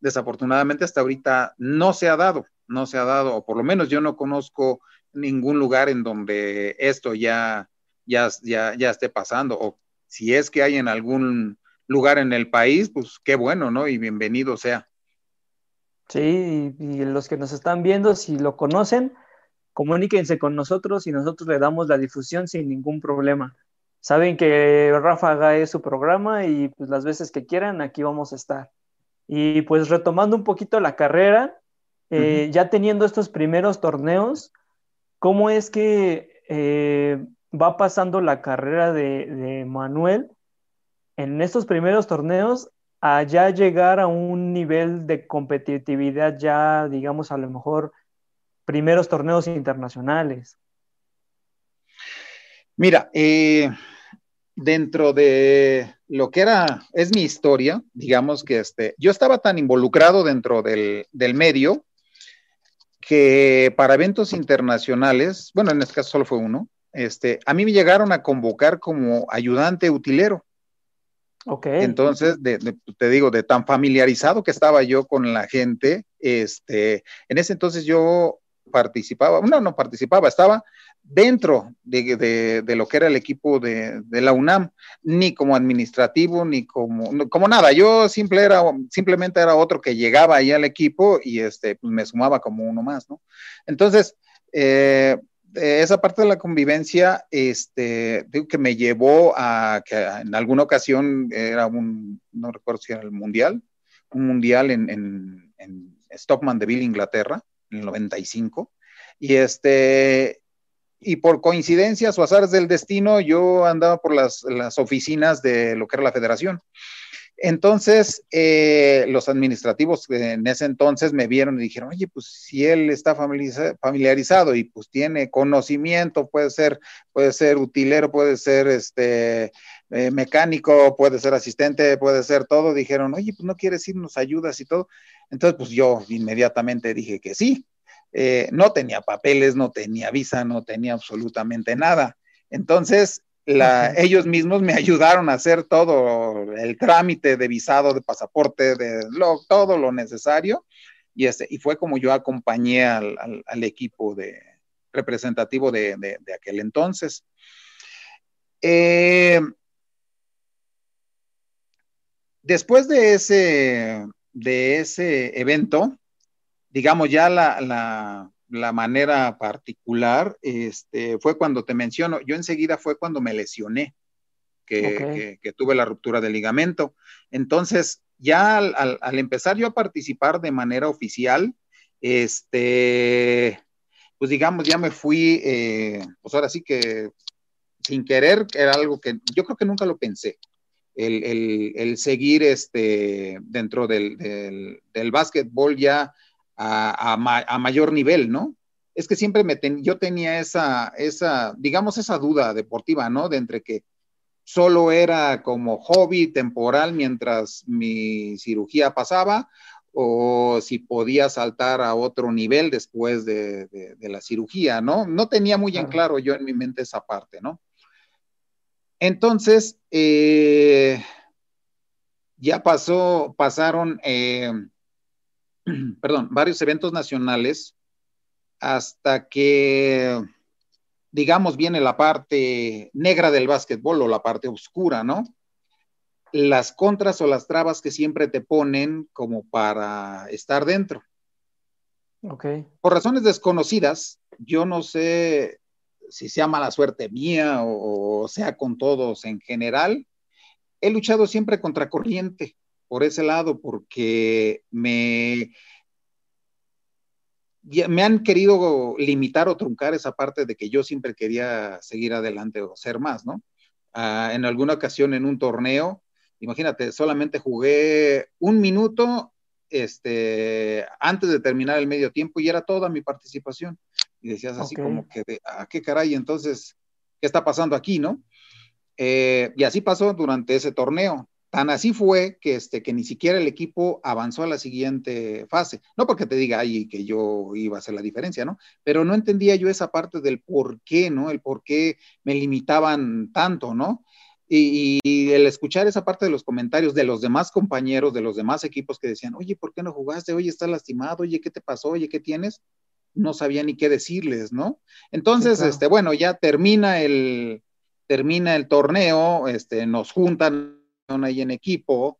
desafortunadamente hasta ahorita no se ha dado, no se ha dado, o por lo menos yo no conozco ningún lugar en donde esto ya, ya, ya, ya esté pasando, o si es que hay en algún lugar en el país, pues qué bueno, ¿no? Y bienvenido sea. Sí, y los que nos están viendo, si lo conocen, comuníquense con nosotros y nosotros le damos la difusión sin ningún problema. Saben que Ráfaga es su programa y pues las veces que quieran aquí vamos a estar. Y pues retomando un poquito la carrera, eh, ya teniendo estos primeros torneos, ¿cómo es que eh, va pasando la carrera de, de, Manuel en estos primeros torneos a ya llegar a un nivel de competitividad ya, digamos, a lo mejor primeros torneos internacionales? Mira, eh, dentro de lo que era, es mi historia, digamos que este, yo estaba tan involucrado dentro del, medio que para eventos internacionales, bueno, en este caso solo fue uno, este, a mí me llegaron a convocar como ayudante utilero. Ok. Entonces, te digo, de tan familiarizado que estaba yo con la gente, este, en ese entonces yo participaba, no, no participaba, estaba dentro de, lo que era el equipo de, la UNAM, ni como administrativo, ni como, como nada. Yo simple era, simplemente era otro que llegaba ahí al equipo y este, pues me sumaba como uno más, ¿no? Entonces, eh, esa parte de la convivencia, este, digo que me llevó a que en alguna ocasión era un, no recuerdo si era el mundial, un mundial en, en, Stockman de Inglaterra, el 95. Y este, y por coincidencias o azares del destino, yo andaba por las, las oficinas de lo que era la federación. Entonces, eh, los administrativos en ese entonces me vieron y dijeron, oye, pues si él está familiarizado y pues tiene conocimiento, puede ser, puede ser utilero, puede ser este eh, mecánico, puede ser asistente, puede ser todo. Dijeron, oye, pues no quieres irnos ayudas y todo. Entonces, pues yo inmediatamente dije que sí. Eh, no tenía papeles, no tenía visa, no tenía absolutamente nada. Entonces, ellos mismos me ayudaron a hacer todo el trámite de visado, de pasaporte, de todo lo necesario. Y, este, y fue como yo acompañé al, al, al equipo de, representativo de, de aquel entonces. Eh, después de ese, de ese evento, digamos ya la, manera particular, este, fue cuando te menciono, yo enseguida fue cuando me lesioné, que, tuve la ruptura del ligamento. Entonces, ya al, empezar yo a participar de manera oficial, este, pues digamos, ya me fui, eh, pues ahora sí que sin querer, era algo que yo creo que nunca lo pensé. El, seguir este, dentro del, del, básquetbol ya a, mayor nivel, ¿no? Es que siempre me yo tenía esa, esa, digamos, esa duda deportiva, ¿no? De entre que solo era como hobby temporal mientras mi cirugía pasaba o si podía saltar a otro nivel después de, la cirugía, ¿no? No tenía muy en claro yo en mi mente esa parte, ¿no? Entonces, eh, ya pasó, pasaron, eh, perdón, varios eventos nacionales hasta que, digamos, viene la parte negra del básquetbol o la parte oscura, ¿no? Las contras o las trabas que siempre te ponen como para estar dentro. Ok. Por razones desconocidas, yo no sé si sea mala suerte mía o, sea con todos en general, he luchado siempre contra corriente por ese lado porque me, me han querido limitar o truncar esa parte de que yo siempre quería seguir adelante o ser más, ¿no? Ah, en alguna ocasión en un torneo, imagínate, solamente jugué un minuto este, antes de terminar el medio tiempo y era toda mi participación y decías así como que, ¿a ah, qué caray? Entonces, ¿qué está pasando aquí, no? Eh, y así pasó durante ese torneo. Tan así fue que, este, que ni siquiera el equipo avanzó a la siguiente fase. No porque te diga, ay, que yo iba a hacer la diferencia, ¿no? Pero no entendía yo esa parte del por qué, ¿no? El por qué me limitaban tanto, ¿no? Y, y, el escuchar esa parte de los comentarios de los demás compañeros, de los demás equipos que decían, oye, ¿por qué no jugaste? Oye, estás lastimado, oye, ¿qué te pasó? Oye, ¿qué tienes? No sabía ni qué decirles, ¿no? Entonces, este, bueno, ya termina el, termina el torneo, este, nos juntan ahí en equipo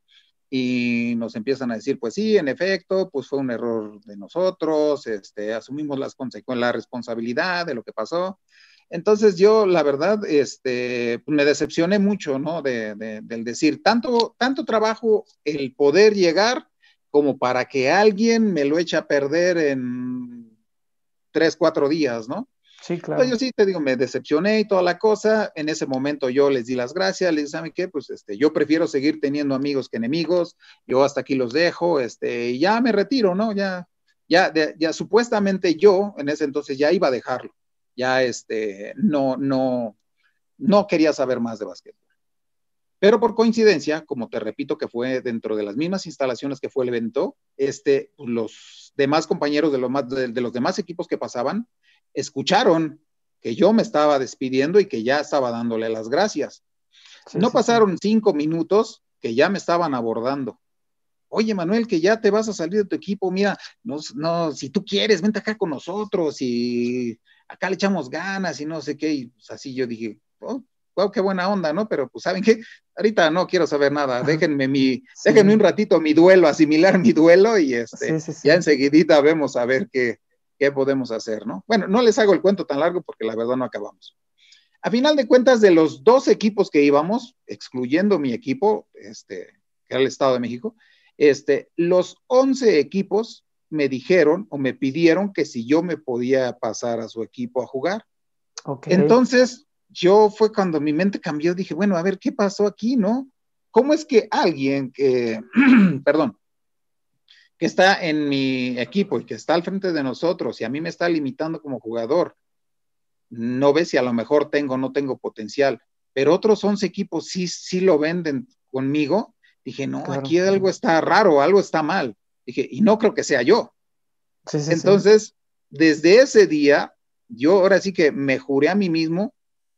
y nos empiezan a decir, pues sí, en efecto, pues fue un error de nosotros, este, asumimos las la responsabilidad de lo que pasó. Entonces yo, la verdad, este, me decepcioné mucho, ¿no? De, del decir, tanto, tanto trabajo el poder llegar como para que alguien me lo eche a perder en tres, cuatro días, ¿no? Sí, claro. yo sí te digo, me decepcioné y toda la cosa. En ese momento yo les di las gracias, les dije, ¿saben qué? Pues este, yo prefiero seguir teniendo amigos que enemigos. Yo hasta aquí los dejo, este, y ya me retiro, ¿no? Ya, ya, ya supuestamente yo en ese entonces ya iba a dejarlo. Ya, este, no, no, no quería saber más de básquetbol. Pero por coincidencia, como te repito que fue dentro de las mismas instalaciones que fue el evento, este, los demás compañeros de los, de, los demás equipos que pasaban escucharon que yo me estaba despidiendo y que ya estaba dándole las gracias. no pasaron cinco minutos que ya me estaban abordando. Oye, Manuel, que ya te vas a salir de tu equipo, mira, no, no, si tú quieres, vente acá con nosotros y acá le echamos ganas y no sé qué. Y pues así yo dije, oh, wow, qué buena onda, ¿no? Pero pues, ¿saben qué? Ahorita no quiero saber nada, déjenme mi, déjenme un ratito mi duelo, asimilar mi duelo y este, ya enseguidita vemos a ver qué, qué podemos hacer, ¿no? Bueno, no les hago el cuento tan largo porque la verdad no acabamos. A final de cuentas, de los dos equipos que íbamos, excluyendo mi equipo, este, que era el Estado de México, este, los 11 equipos me dijeron o me pidieron que si yo me podía pasar a su equipo a jugar. Okay. Entonces, yo fue cuando mi mente cambió, dije, bueno, a ver, ¿qué pasó aquí, no? ¿Cómo es que alguien que, perdón, que está en mi equipo y que está al frente de nosotros y a mí me está limitando como jugador, no ve si a lo mejor tengo o no tengo potencial, pero otros 11 equipos sí, sí lo venden conmigo, dije, no, aquí algo está raro, algo está mal. Dije, y no creo que sea yo. Entonces, desde ese día, yo ahora sí que me juré a mí mismo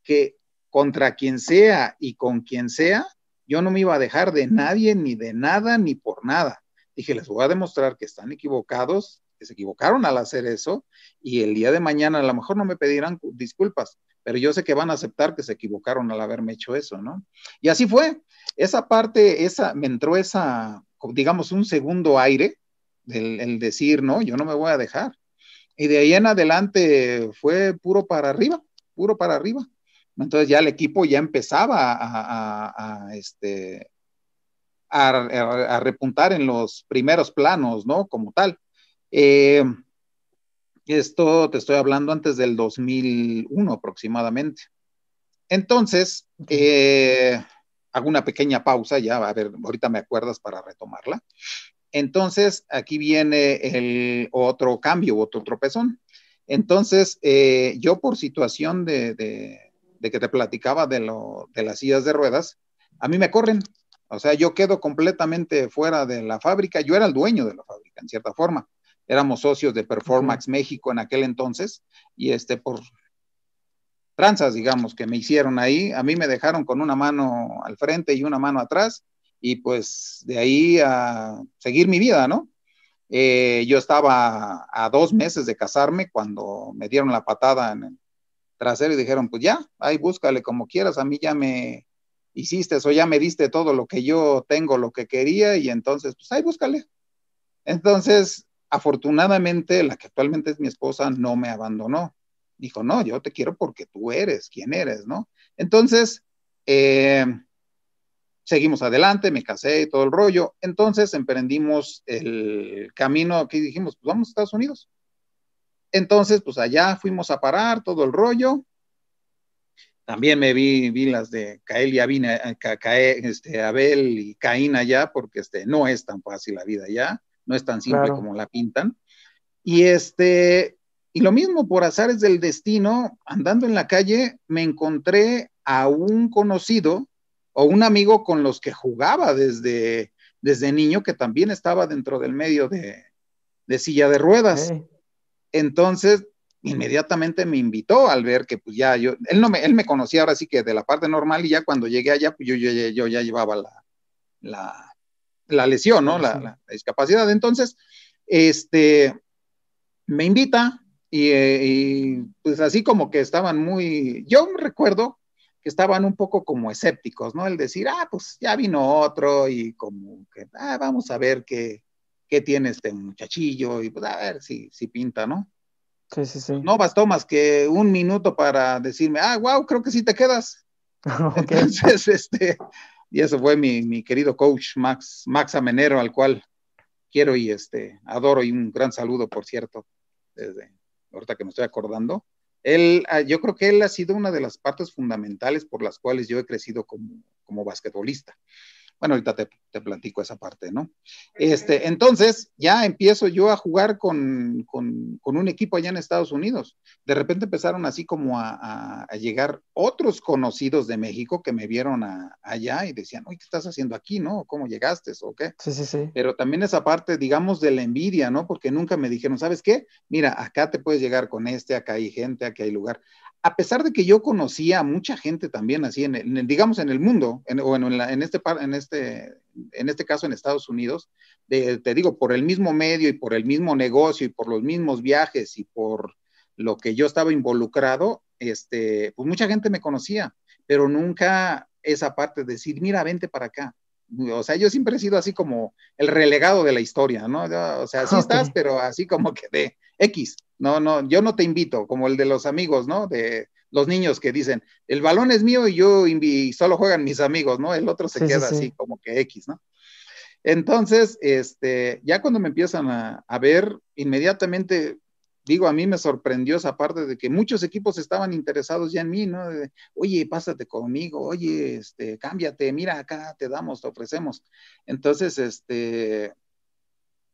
que contra quien sea y con quien sea, yo no me iba a dejar de nadie, ni de nada, ni por nada. Dije, les voy a demostrar que están equivocados que se equivocaron al hacer eso y el día de mañana a lo mejor no me pedirán disculpas, pero yo sé que van a aceptar que se equivocaron al haberme hecho eso, ¿no? Y así fue. Esa parte, esa, me entró esa, digamos, un segundo aire, del, el decir, no, yo no me voy a dejar. Y de ahí en adelante fue puro para arriba, puro para arriba. Entonces ya el equipo ya empezaba a, este, a, repuntar en los primeros planos, ¿no? Como tal. Eh, esto te estoy hablando antes del 2001 aproximadamente. Entonces, eh, hago una pequeña pausa, ya, a ver, ahorita me acuerdas para retomarla. Entonces, aquí viene el otro cambio, otro tropezón. Entonces, eh, yo por situación de, de, que te platicaba de, lo, de las sillas de ruedas, a mí me corren. O sea, yo quedo completamente fuera de la fábrica. Yo era el dueño de la fábrica, en cierta forma. Éramos socios de Performax México en aquel entonces y este por tranzas, digamos, que me hicieron ahí, a mí me dejaron con una mano al frente y una mano atrás y pues de ahí a seguir mi vida, ¿no? Eh, yo estaba a dos meses de casarme cuando me dieron la patada en el trasero y dijeron, pues ya, ahí búscale como quieras, a mí ya me hiciste o ya me diste todo lo que yo tengo, lo que quería y entonces, pues ahí búscale. Entonces, afortunadamente, la que actualmente es mi esposa no me abandonó. Dijo, no, yo te quiero porque tú eres, quién eres, ¿no? Entonces, eh, seguimos adelante, me casé y todo el rollo. Entonces emprendimos el camino que dijimos, pues vamos a Estados Unidos. Entonces, pues allá fuimos a parar todo el rollo. También me vi, vi las de Cael y Abina, este, Abel y Caín allá, porque este, no es tan fácil la vida allá, no es tan simple como la pintan. Y este, y lo mismo por azares del destino, andando en la calle, me encontré a un conocido o un amigo con los que jugaba desde, desde niño, que también estaba dentro del medio de, silla de ruedas. Entonces, inmediatamente me invitó al ver que pues ya yo, él no me, él me conocía ahora sí que de la parte normal y ya cuando llegué allá, pues yo, yo, yo ya llevaba la, la, lesión, ¿no? La, la, discapacidad. Entonces, este, me invita y, eh, y, pues así como que estaban muy, yo recuerdo que estaban un poco como escépticos, ¿no? El decir, ah, pues ya vino otro y como que, ah, vamos a ver qué, qué tiene este muchachillo y pues a ver si, si pinta, ¿no? Sí, sí, sí. No bastó más que un minuto para decirme, ah, wow, creo que sí te quedas. Entonces, este, y eso fue mi, mi, querido coach Max, Max Amenero, al cual quiero y este, adoro y un gran saludo, por cierto, desde ahorita que me estoy acordando. Él, ah, yo creo que él ha sido una de las partes fundamentales por las cuales yo he crecido como, como basquetbolista. Bueno, ahorita te, te, platico esa parte, ¿no? Este, entonces, ya empiezo yo a jugar con, con, con, un equipo allá en Estados Unidos. De repente empezaron así como a, a, llegar otros conocidos de México que me vieron allá y decían, oye, ¿qué estás haciendo aquí, no? ¿Cómo llegaste o qué? Sí, sí, sí. Pero también esa parte, digamos, de la envidia, ¿no? Porque nunca me dijeron, ¿sabes qué? Mira, acá te puedes llegar con este, acá hay gente, acá hay lugar a pesar de que yo conocía a mucha gente también así, en, el, digamos, en el mundo, en, o en, en, este, en, este, en este caso en Estados Unidos, de, te digo, por el mismo medio y por el mismo negocio y por los mismos viajes y por lo que yo estaba involucrado, este, pues mucha gente me conocía, pero nunca esa parte de decir, mira, vente para acá. O sea, yo siempre he sido así como el relegado de la historia, ¿no? O sea, sí estás, pero así como que de X, no, no, yo no te invito, como el de los amigos, ¿no? De los niños que dicen, el balón es mío y yo y solo juegan mis amigos, ¿no? El otro se queda así como que X, ¿no? Entonces, este, ya cuando me empiezan a, a ver, inmediatamente digo, a mí me sorprendió esa parte de que muchos equipos estaban interesados ya en mí, ¿no? oye, pásate conmigo, oye, este, cámbiate, mira acá, te damos, te ofrecemos. Entonces, este,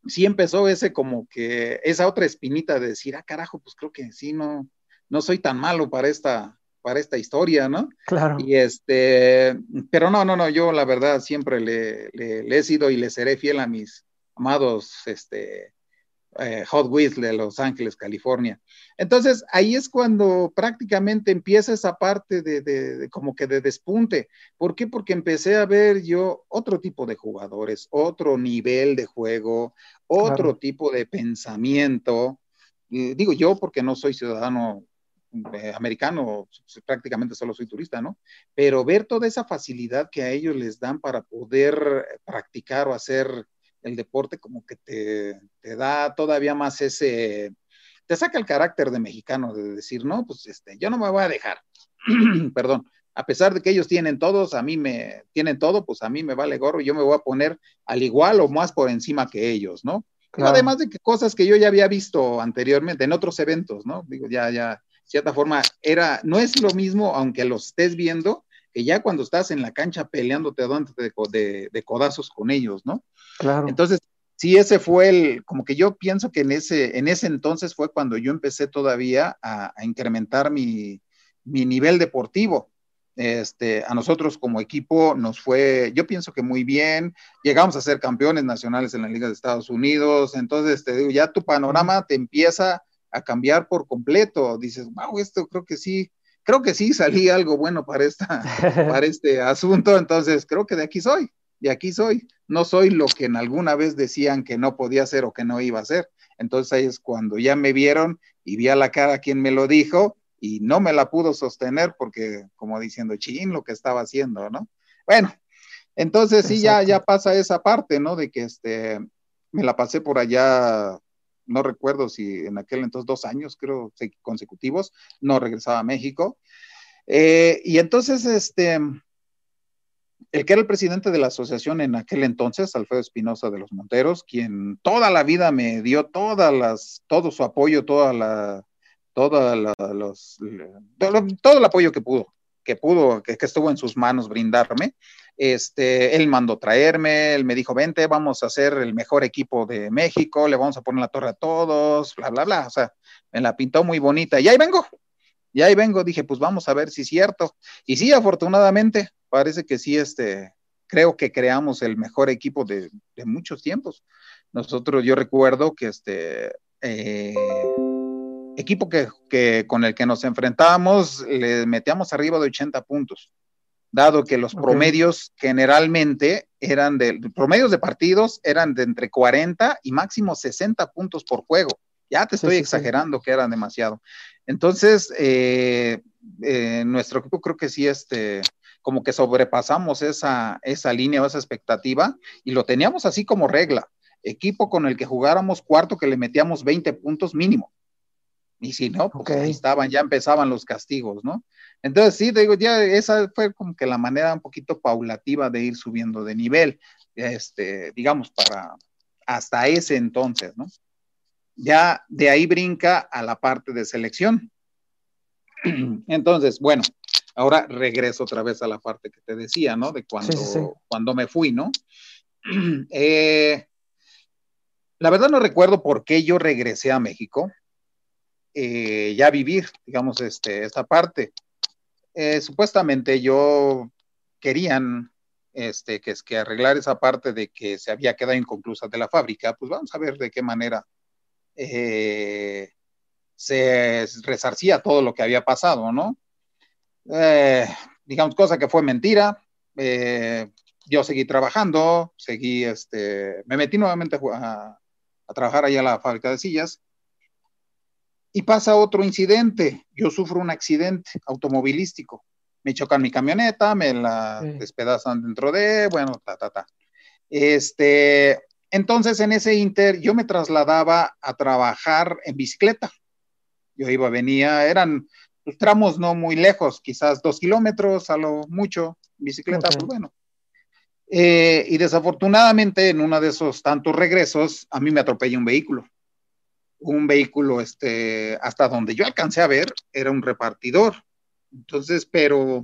sí empezó ese como que, esa otra espinita de decir, ah, carajo, pues creo que sí, no, no soy tan malo para esta, para esta historia, ¿no? Claro. Y este, pero no, no, no, yo la verdad siempre le, le, le he sido y le seré fiel a mis amados, este, eh, Hot Wheels de Los Ángeles, California. Entonces, ahí es cuando prácticamente empieza esa parte de, como que de despunte. ¿Por qué? Porque empecé a ver yo otro tipo de jugadores, otro nivel de juego, otro tipo de pensamiento. digo yo porque no soy ciudadano eh, americano, prácticamente solo soy turista, ¿no? Pero ver toda esa facilidad que a ellos les dan para poder practicar o hacer el deporte como que te, te da todavía más ese, te saca el carácter de mexicano, de decir, no, pues este, yo no me voy a dejar, perdón, a pesar de que ellos tienen todos, a mí me, tienen todo, pues a mí me vale gorro, yo me voy a poner al igual o más por encima que ellos, ¿no? Además de que cosas que yo ya había visto anteriormente en otros eventos, ¿no? Digo, ya, ya, cierta forma, era, no es lo mismo, aunque lo estés viendo, que ya cuando estás en la cancha peleándote de, de, de codazos con ellos, ¿no? Claro. Entonces, sí, ese fue el, como que yo pienso que en ese, en ese entonces fue cuando yo empecé todavía a, incrementar mi, mi, nivel deportivo. Este, a nosotros como equipo nos fue, yo pienso que muy bien, llegamos a ser campeones nacionales en la Liga de Estados Unidos, entonces te digo, ya tu panorama te empieza a cambiar por completo, dices, wow, esto creo que sí, creo que sí salí algo bueno para, esta, para este asunto, entonces creo que de aquí soy y aquí soy. No soy lo que en alguna vez decían que no podía ser o que no iba a ser. Entonces ahí es cuando ya me vieron y vi a la cara quien me lo dijo y no me la pudo sostener porque como diciendo, ching, lo que estaba haciendo, ¿no? Bueno, entonces sí, ya, ya pasa esa parte, ¿no? De que este, me la pasé por allá, no recuerdo si en aquel entonces dos años, creo, consecutivos, no regresaba a México. Eh, y entonces, este, el que era el presidente de la asociación en aquel entonces, Alfredo Espinosa de los Monteros, quien toda la vida me dio todas las, todo su apoyo, toda la, toda los, todo, el apoyo que pudo, que pudo, que, estuvo en sus manos brindarme. Este, él mandó traerme, él me dijo, vente, vamos a hacer el mejor equipo de México, le vamos a poner la torre a todos, bla, bla, bla. O sea, me la pintó muy bonita y ahí vengo. Y ahí vengo, dije, pues vamos a ver si es cierto. Y sí, afortunadamente, parece que sí, este, creo que creamos el mejor equipo de, muchos tiempos. Nosotros, yo recuerdo que este eh, equipo que, con el que nos enfrentábamos, le metíamos arriba de 80 puntos, dado que los promedios generalmente eran de, promedios de partidos eran de entre 40 y máximo 60 puntos por juego. Ya te estoy exagerando que eran demasiado. Entonces, eh, eh, nuestro equipo creo que sí, este, como que sobrepasamos esa, esa línea o esa expectativa y lo teníamos así como regla. Equipo con el que jugáramos cuarto que le metíamos 20 puntos mínimo. Y si no, pues ahí estaban, ya empezaban los castigos, ¿no? Entonces, sí, digo, ya esa fue como que la manera un poquito paulativa de ir subiendo de nivel, este, digamos, para hasta ese entonces, ¿no? Ya de ahí brinca a la parte de selección. Entonces, bueno, Ahora regreso otra vez a la parte que te decía, ¿no? De cuando, cuando me fui, ¿no? Eh, la verdad no recuerdo por qué yo regresé a México, eh, ya vivir, digamos, este, esta parte. Eh, supuestamente yo querían este, que es que arreglar esa parte de que se había quedado inconclusa de la fábrica, pues vamos a ver de qué manera se resarcía todo lo que había pasado, ¿no? Eh, digamos, cosa que fue mentira. Eh, yo seguí trabajando, seguí, este, me metí nuevamente a, trabajar allá a la fábrica de sillas. Y pasa otro incidente. Yo sufro un accidente automovilístico. Me chocan mi camioneta, me la despedazan dentro de, bueno, ta, ta, ta. Este, entonces en ese inter yo me trasladaba a trabajar en bicicleta. Yo iba, venía, eran pues, tramos no muy lejos, quizás dos kilómetros a lo mucho, bicicleta, pues bueno. Eh, y desafortunadamente en uno de esos tantos regresos a mí me atropella un vehículo. Un vehículo, este, hasta donde yo alcancé a ver, era un repartidor. Entonces, pero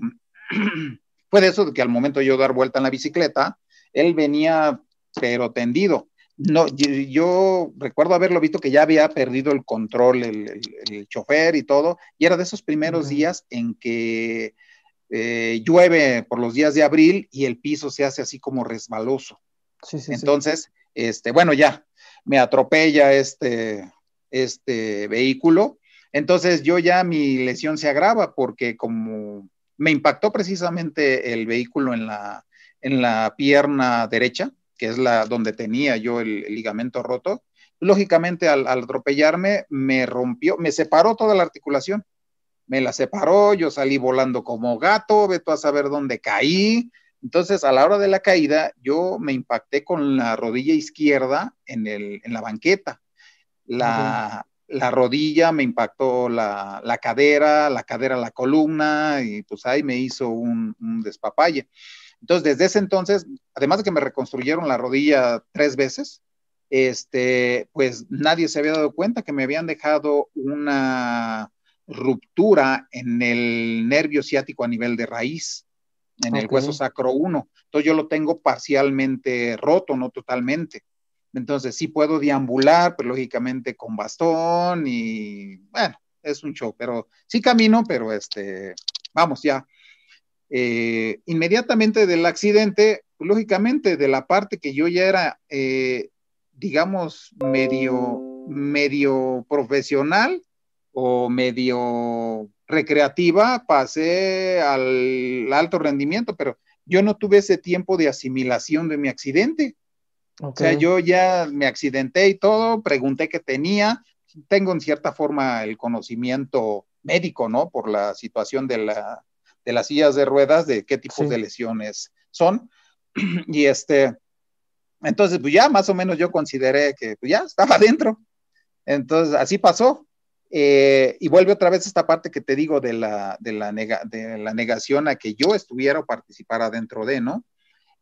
fue de eso de que al momento de yo dar vuelta en la bicicleta, él venía, pero tendido. No, yo, recuerdo haberlo visto que ya había perdido el control el, chofer y todo, y era de esos primeros días en que eh, llueve por los días de abril y el piso se hace así como resbaloso. Sí, sí, Entonces, este, bueno, ya, me atropella este, este vehículo. Entonces yo ya mi lesión se agrava porque como me impactó precisamente el vehículo en la, en la pierna derecha, que es la donde tenía yo el, ligamento roto, lógicamente al, atropellarme me rompió, me separó toda la articulación, me la separó, yo salí volando como gato, veto a saber dónde caí. Entonces, a la hora de la caída, yo me impacté con la rodilla izquierda en, el, en la banqueta. La, la rodilla me impactó la, la, cadera, la cadera la columna, y pues ahí me hizo un, un despapalle. Entonces, desde ese entonces, además de que me reconstruyeron la rodilla tres veces, este, pues nadie se había dado cuenta que me habían dejado una ruptura en el nervio ciático a nivel de raíz, en el hueso sacro 1. Entonces yo lo tengo parcialmente roto, no totalmente. Entonces sí puedo deambular, pero lógicamente con bastón y bueno, es un show, pero sí camino, pero este, vamos ya. Eh, inmediatamente del accidente, lógicamente de la parte que yo ya era, eh, digamos, medio, medio profesional o medio recreativa, pasé al alto rendimiento, pero yo no tuve ese tiempo de asimilación de mi accidente. O sea, yo ya me accidenté y todo, pregunté qué tenía, tengo en cierta forma el conocimiento médico, ¿no? Por la situación de, la, de las sillas de ruedas, de qué tipos de lesiones son. Y este, entonces, pues ya más o menos yo consideré que pues ya estaba dentro. Entonces, así pasó. Eh, y vuelve otra vez esta parte que te digo de la, de la, de la negación a que yo estuviera o participara dentro de, ¿no?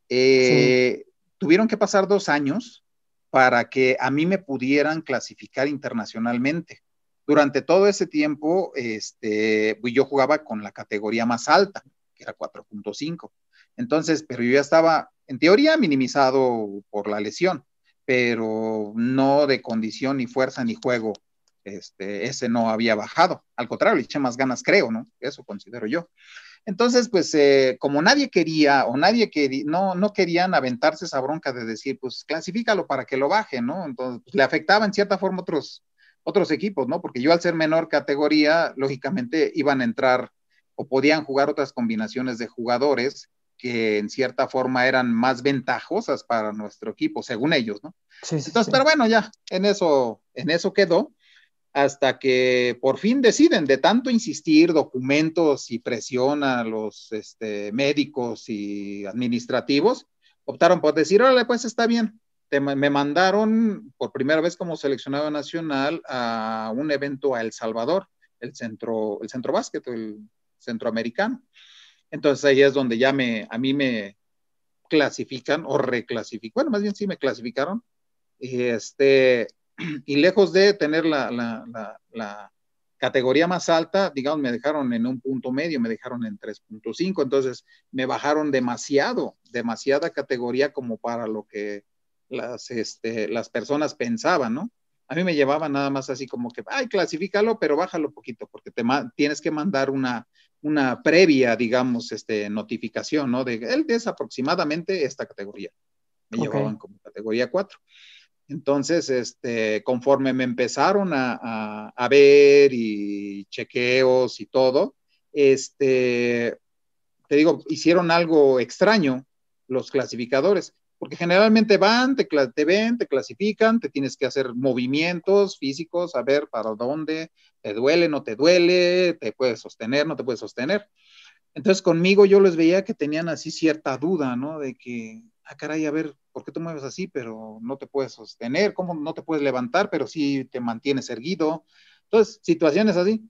Eh, tuvieron que pasar dos años para que a mí me pudieran clasificar internacionalmente. Durante todo ese tiempo, este, pues, yo jugaba con la categoría más alta, que era 4.5. Entonces, pero yo ya estaba, en teoría, minimizado por la lesión, pero no de condición, ni fuerza, ni juego. Este, ese no había bajado. Al contrario, le eché más ganas, creo, ¿no? Eso considero yo. Entonces, pues eh, como nadie quería o nadie quería, no, no querían aventarse esa bronca de decir, pues clasifícalo para que lo baje, ¿no? Entonces, pues, le afectaba en cierta forma otros, otros equipos, ¿no? Porque yo al ser menor categoría, lógicamente iban a entrar o podían jugar otras combinaciones de jugadores que en cierta forma eran más ventajosas para nuestro equipo, según ellos, ¿no? Sí, sí, Entonces, pero bueno, ya, en eso, en eso quedó hasta que por fin deciden, de tanto insistir, documentos y presión a los este, médicos y administrativos, optaron por decir, órale, pues está bien. me mandaron por primera vez como seleccionado nacional a un evento a El Salvador, el centro, el centro básquet, el centroamericano. Entonces ahí es donde ya me, a mí me clasifican o reclasifican, bueno, más bien sí me clasificaron. Y este, y lejos de tener la, categoría más alta, digamos, me dejaron en un punto medio, me dejaron en 3.5, entonces me bajaron demasiado, demasiada categoría como para lo que las, este, las personas pensaban, ¿no? A mí me llevaban nada más así como que, ay, clasifícalo, pero bájalo poquito, porque te tienes que mandar una, una previa, digamos, este, notificación, ¿no? De él es aproximadamente esta categoría. Me llevaban como categoría 4. Entonces, este, conforme me empezaron a, ver y chequeos y todo, este, te digo, hicieron algo extraño los clasificadores, porque generalmente van, te, te, ven, te clasifican, te tienes que hacer movimientos físicos, a ver para dónde, te duele, no te duele, te puedes sostener, no te puedes sostener. Entonces conmigo yo les veía que tenían así cierta duda, ¿no? De que, ah, caray, a ver, ¿por qué te mueves así, pero no te puedes sostener? ¿Cómo no te puedes levantar, pero sí te mantienes erguido? Entonces, situaciones así.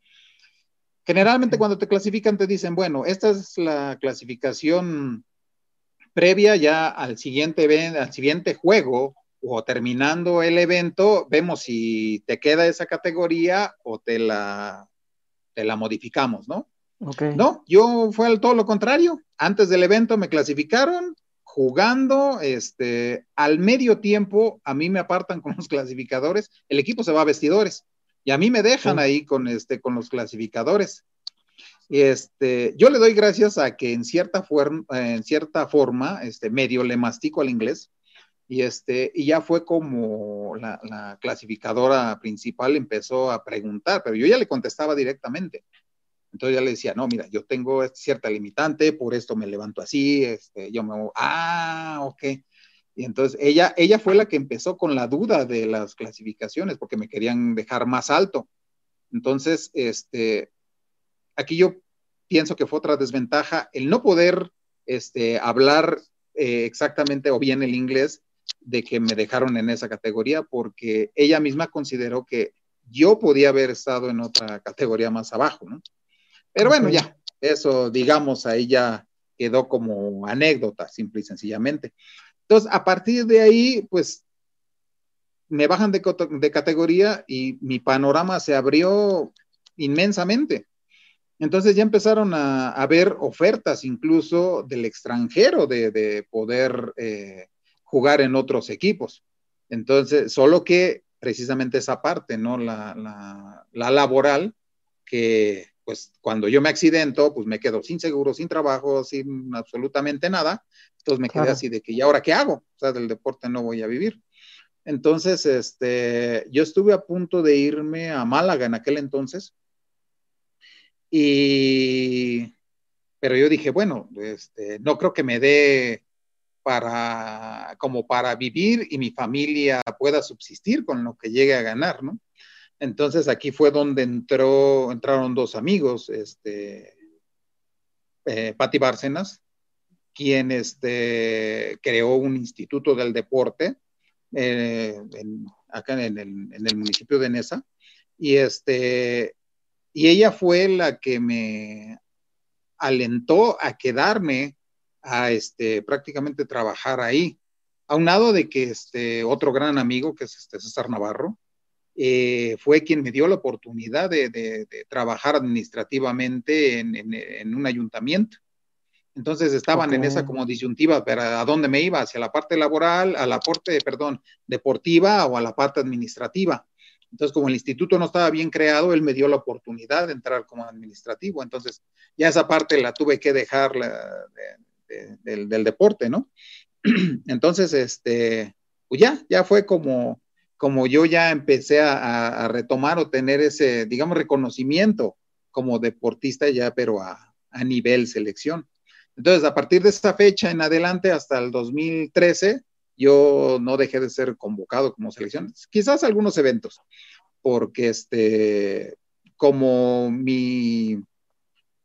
Generalmente cuando te clasifican te dicen, bueno, esta es la clasificación previa ya al siguiente, al siguiente juego o terminando el evento, vemos si te queda esa categoría o te la, te la modificamos, ¿no? Okay. No, yo fue todo lo contrario. Antes del evento me clasificaron, jugando, este, al medio tiempo a mí me apartan con los clasificadores, el equipo se va a vestidores y a mí me dejan ahí con, este, con los clasificadores. Este, yo le doy gracias a que en cierta, forma, en cierta forma, este, medio le mastico al inglés, Y, este, y ya fue como la, la, clasificadora principal empezó a preguntar, pero yo ya le contestaba directamente. Entonces ya le decía, no, mira, yo tengo cierta limitante, por esto me levanto así, este, yo me, ah, ok. Y entonces ella, ella fue la que empezó con la duda de las clasificaciones, porque me querían dejar más alto. Entonces, este, aquí yo pienso que fue otra desventaja el no poder este, hablar eh, exactamente o bien el inglés de que me dejaron en esa categoría, porque ella misma consideró que yo podía haber estado en otra categoría más abajo, ¿no? Pero bueno, ya, eso digamos ahí ya quedó como anécdota, simple y sencillamente. Entonces, a partir de ahí, pues me bajan de, de categoría y mi panorama se abrió inmensamente. Entonces ya empezaron a, a ver ofertas incluso del extranjero de, de poder eh, jugar en otros equipos. Entonces, solo que precisamente esa parte, ¿no? La, la, la, laboral, que pues cuando yo me accidento, pues me quedo sin seguro, sin trabajo, sin absolutamente nada. Entonces me quedé así de que, ¿y ahora qué hago? O sea, del deporte no voy a vivir. Entonces, este, yo estuve a punto de irme a Málaga en aquel entonces. Y, pero yo dije, bueno, este, no creo que me dé para, como para vivir y mi familia pueda subsistir con lo que llegue a ganar, ¿no? Entonces aquí fue donde entró, entraron dos amigos, este, eh, Bárcenas, quien este, creó un instituto del deporte eh, en, acá en el, en el, municipio de Nesa, y, este, y ella fue la que me alentó a quedarme a este, prácticamente trabajar ahí. Aunado de que este otro gran amigo, que es este César Navarro, eh, fue quien me dio la oportunidad de, de, de trabajar administrativamente en, en, en, un ayuntamiento. Entonces estaban okay. en esa como disyuntiva, pero ¿a dónde me iba? ¿Hacia la parte laboral, a la parte, perdón, deportiva o a la parte administrativa? Entonces, como el instituto no estaba bien creado, él me dio la oportunidad de entrar como administrativo. Entonces, ya esa parte la tuve que dejar la, de, del, del, deporte, ¿no? Entonces, este, pues ya, ya fue como, como yo ya empecé a, retomar o tener ese, digamos, reconocimiento como deportista ya, pero a, a nivel selección. Entonces, a partir de esta fecha en adelante hasta el 2013, yo no dejé de ser convocado como selección, quizás algunos eventos, porque este, como mi,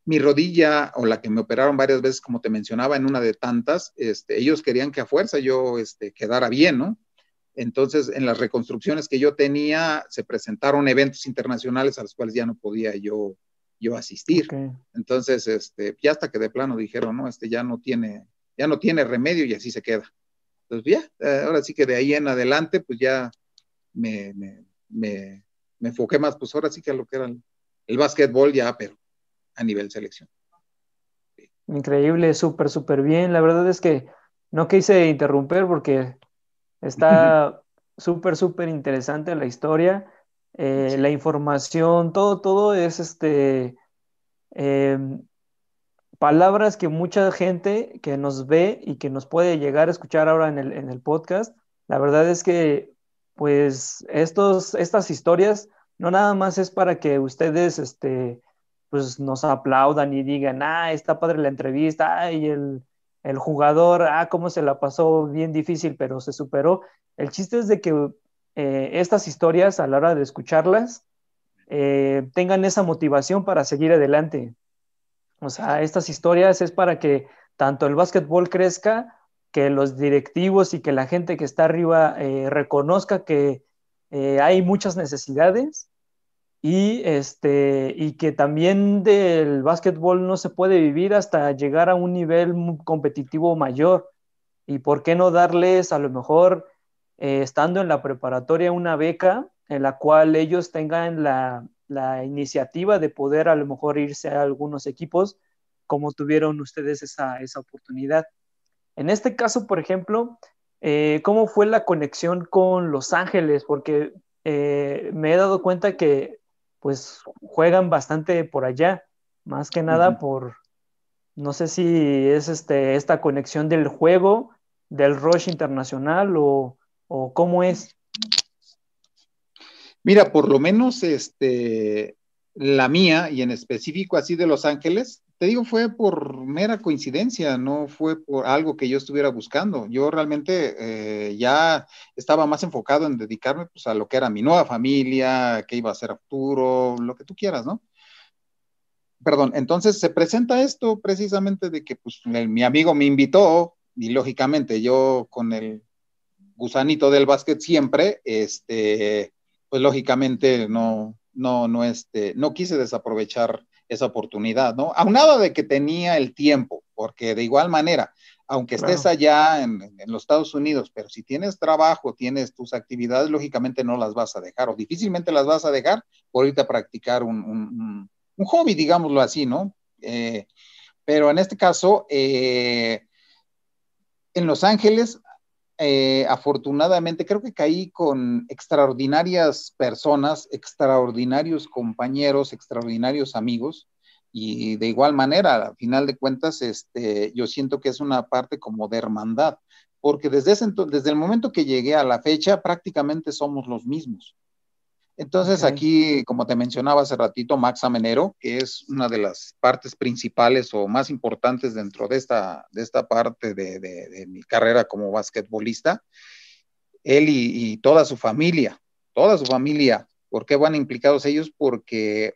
mi rodilla o la que me operaron varias veces, como te mencionaba, en una de tantas, este, ellos querían que a fuerza yo este, quedara bien, ¿no? Entonces, en las reconstrucciones que yo tenía, se presentaron eventos internacionales a los cuales ya no podía yo, yo asistir. Okay. Entonces, este, ya hasta que de plano dijeron, no, este ya no tiene, ya no tiene remedio y así se queda. Entonces, ya, eh, ahora sí que de ahí en adelante, pues ya me, me, me, me enfoqué más, pues ahora sí que a lo que era el, el básquetbol ya, pero a nivel selección. Increíble, súper, súper bien. La verdad es que no quise interrumpir porque está súper, súper interesante la historia, eh, sí. la información, todo, todo es este, eh, palabras que mucha gente que nos ve y que nos puede llegar a escuchar ahora en el, en el podcast, la verdad es que pues estos, estas historias no nada más es para que ustedes, este, pues nos aplaudan y digan, ah, está padre la entrevista, y el, el, jugador, ah, cómo se la pasó bien difícil, pero se superó. El chiste es de que eh, estas historias, a la hora de escucharlas, eh, tengan esa motivación para seguir adelante. O sea, estas historias es para que tanto el básquetbol crezca, que los directivos y que la gente que está arriba eh, reconozca que hay muchas necesidades y, este, y que también del básquetbol no se puede vivir hasta llegar a un nivel competitivo mayor. ¿Y por qué no darles a lo mejor, eh, estando en la preparatoria, una beca en la cual ellos tengan la, la, iniciativa de poder a lo mejor irse a algunos equipos como tuvieron ustedes esa, esa oportunidad? En este caso, por ejemplo, eh, ¿cómo fue la conexión con Los Ángeles? Porque eh, me he dado cuenta que pues juegan bastante por allá, más que nada uh -huh. por, no sé si es este, esta conexión del juego del Rush Internacional o, o cómo es? Mira, por lo menos este, la mía y en específico así de Los Ángeles, te digo, fue por mera coincidencia, no fue por algo que yo estuviera buscando. Yo realmente eh, ya estaba más enfocado en dedicarme pues, a lo que era mi nueva familia, qué iba a ser a futuro, lo que tú quieras, ¿no? Perdón, entonces se presenta esto precisamente de que pues, mi amigo me invitó y lógicamente yo con el gusanito del básquet siempre, este, pues lógicamente no, no, no, este, no quise desaprovechar esa oportunidad, ¿no? Aunado de que tenía el tiempo, porque de igual manera, aunque estés allá en, los Estados Unidos, pero si tienes trabajo, tienes tus actividades, lógicamente no las vas a dejar o difícilmente las vas a dejar por irte a practicar un, hobby, digámoslo así, ¿no? Eh, pero en este caso, eh, en Los Ángeles eh, afortunadamente creo que caí con extraordinarias personas, extraordinarios compañeros, extraordinarios amigos. Y de igual manera, al final de cuentas, este, yo siento que es una parte como de hermandad, porque desde, ese, desde el momento que llegué a la fecha, prácticamente somos los mismos. Entonces aquí, como te mencionaba hace ratito, Max Amenero, que es una de las partes principales o más importantes dentro de esta, de esta parte de, mi carrera como basquetbolista, él y, toda su familia, toda su familia, ¿por qué van implicados ellos? Porque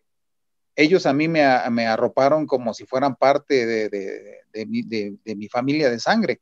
ellos a mí me, me arroparon como si fueran parte de, mi familia de sangre.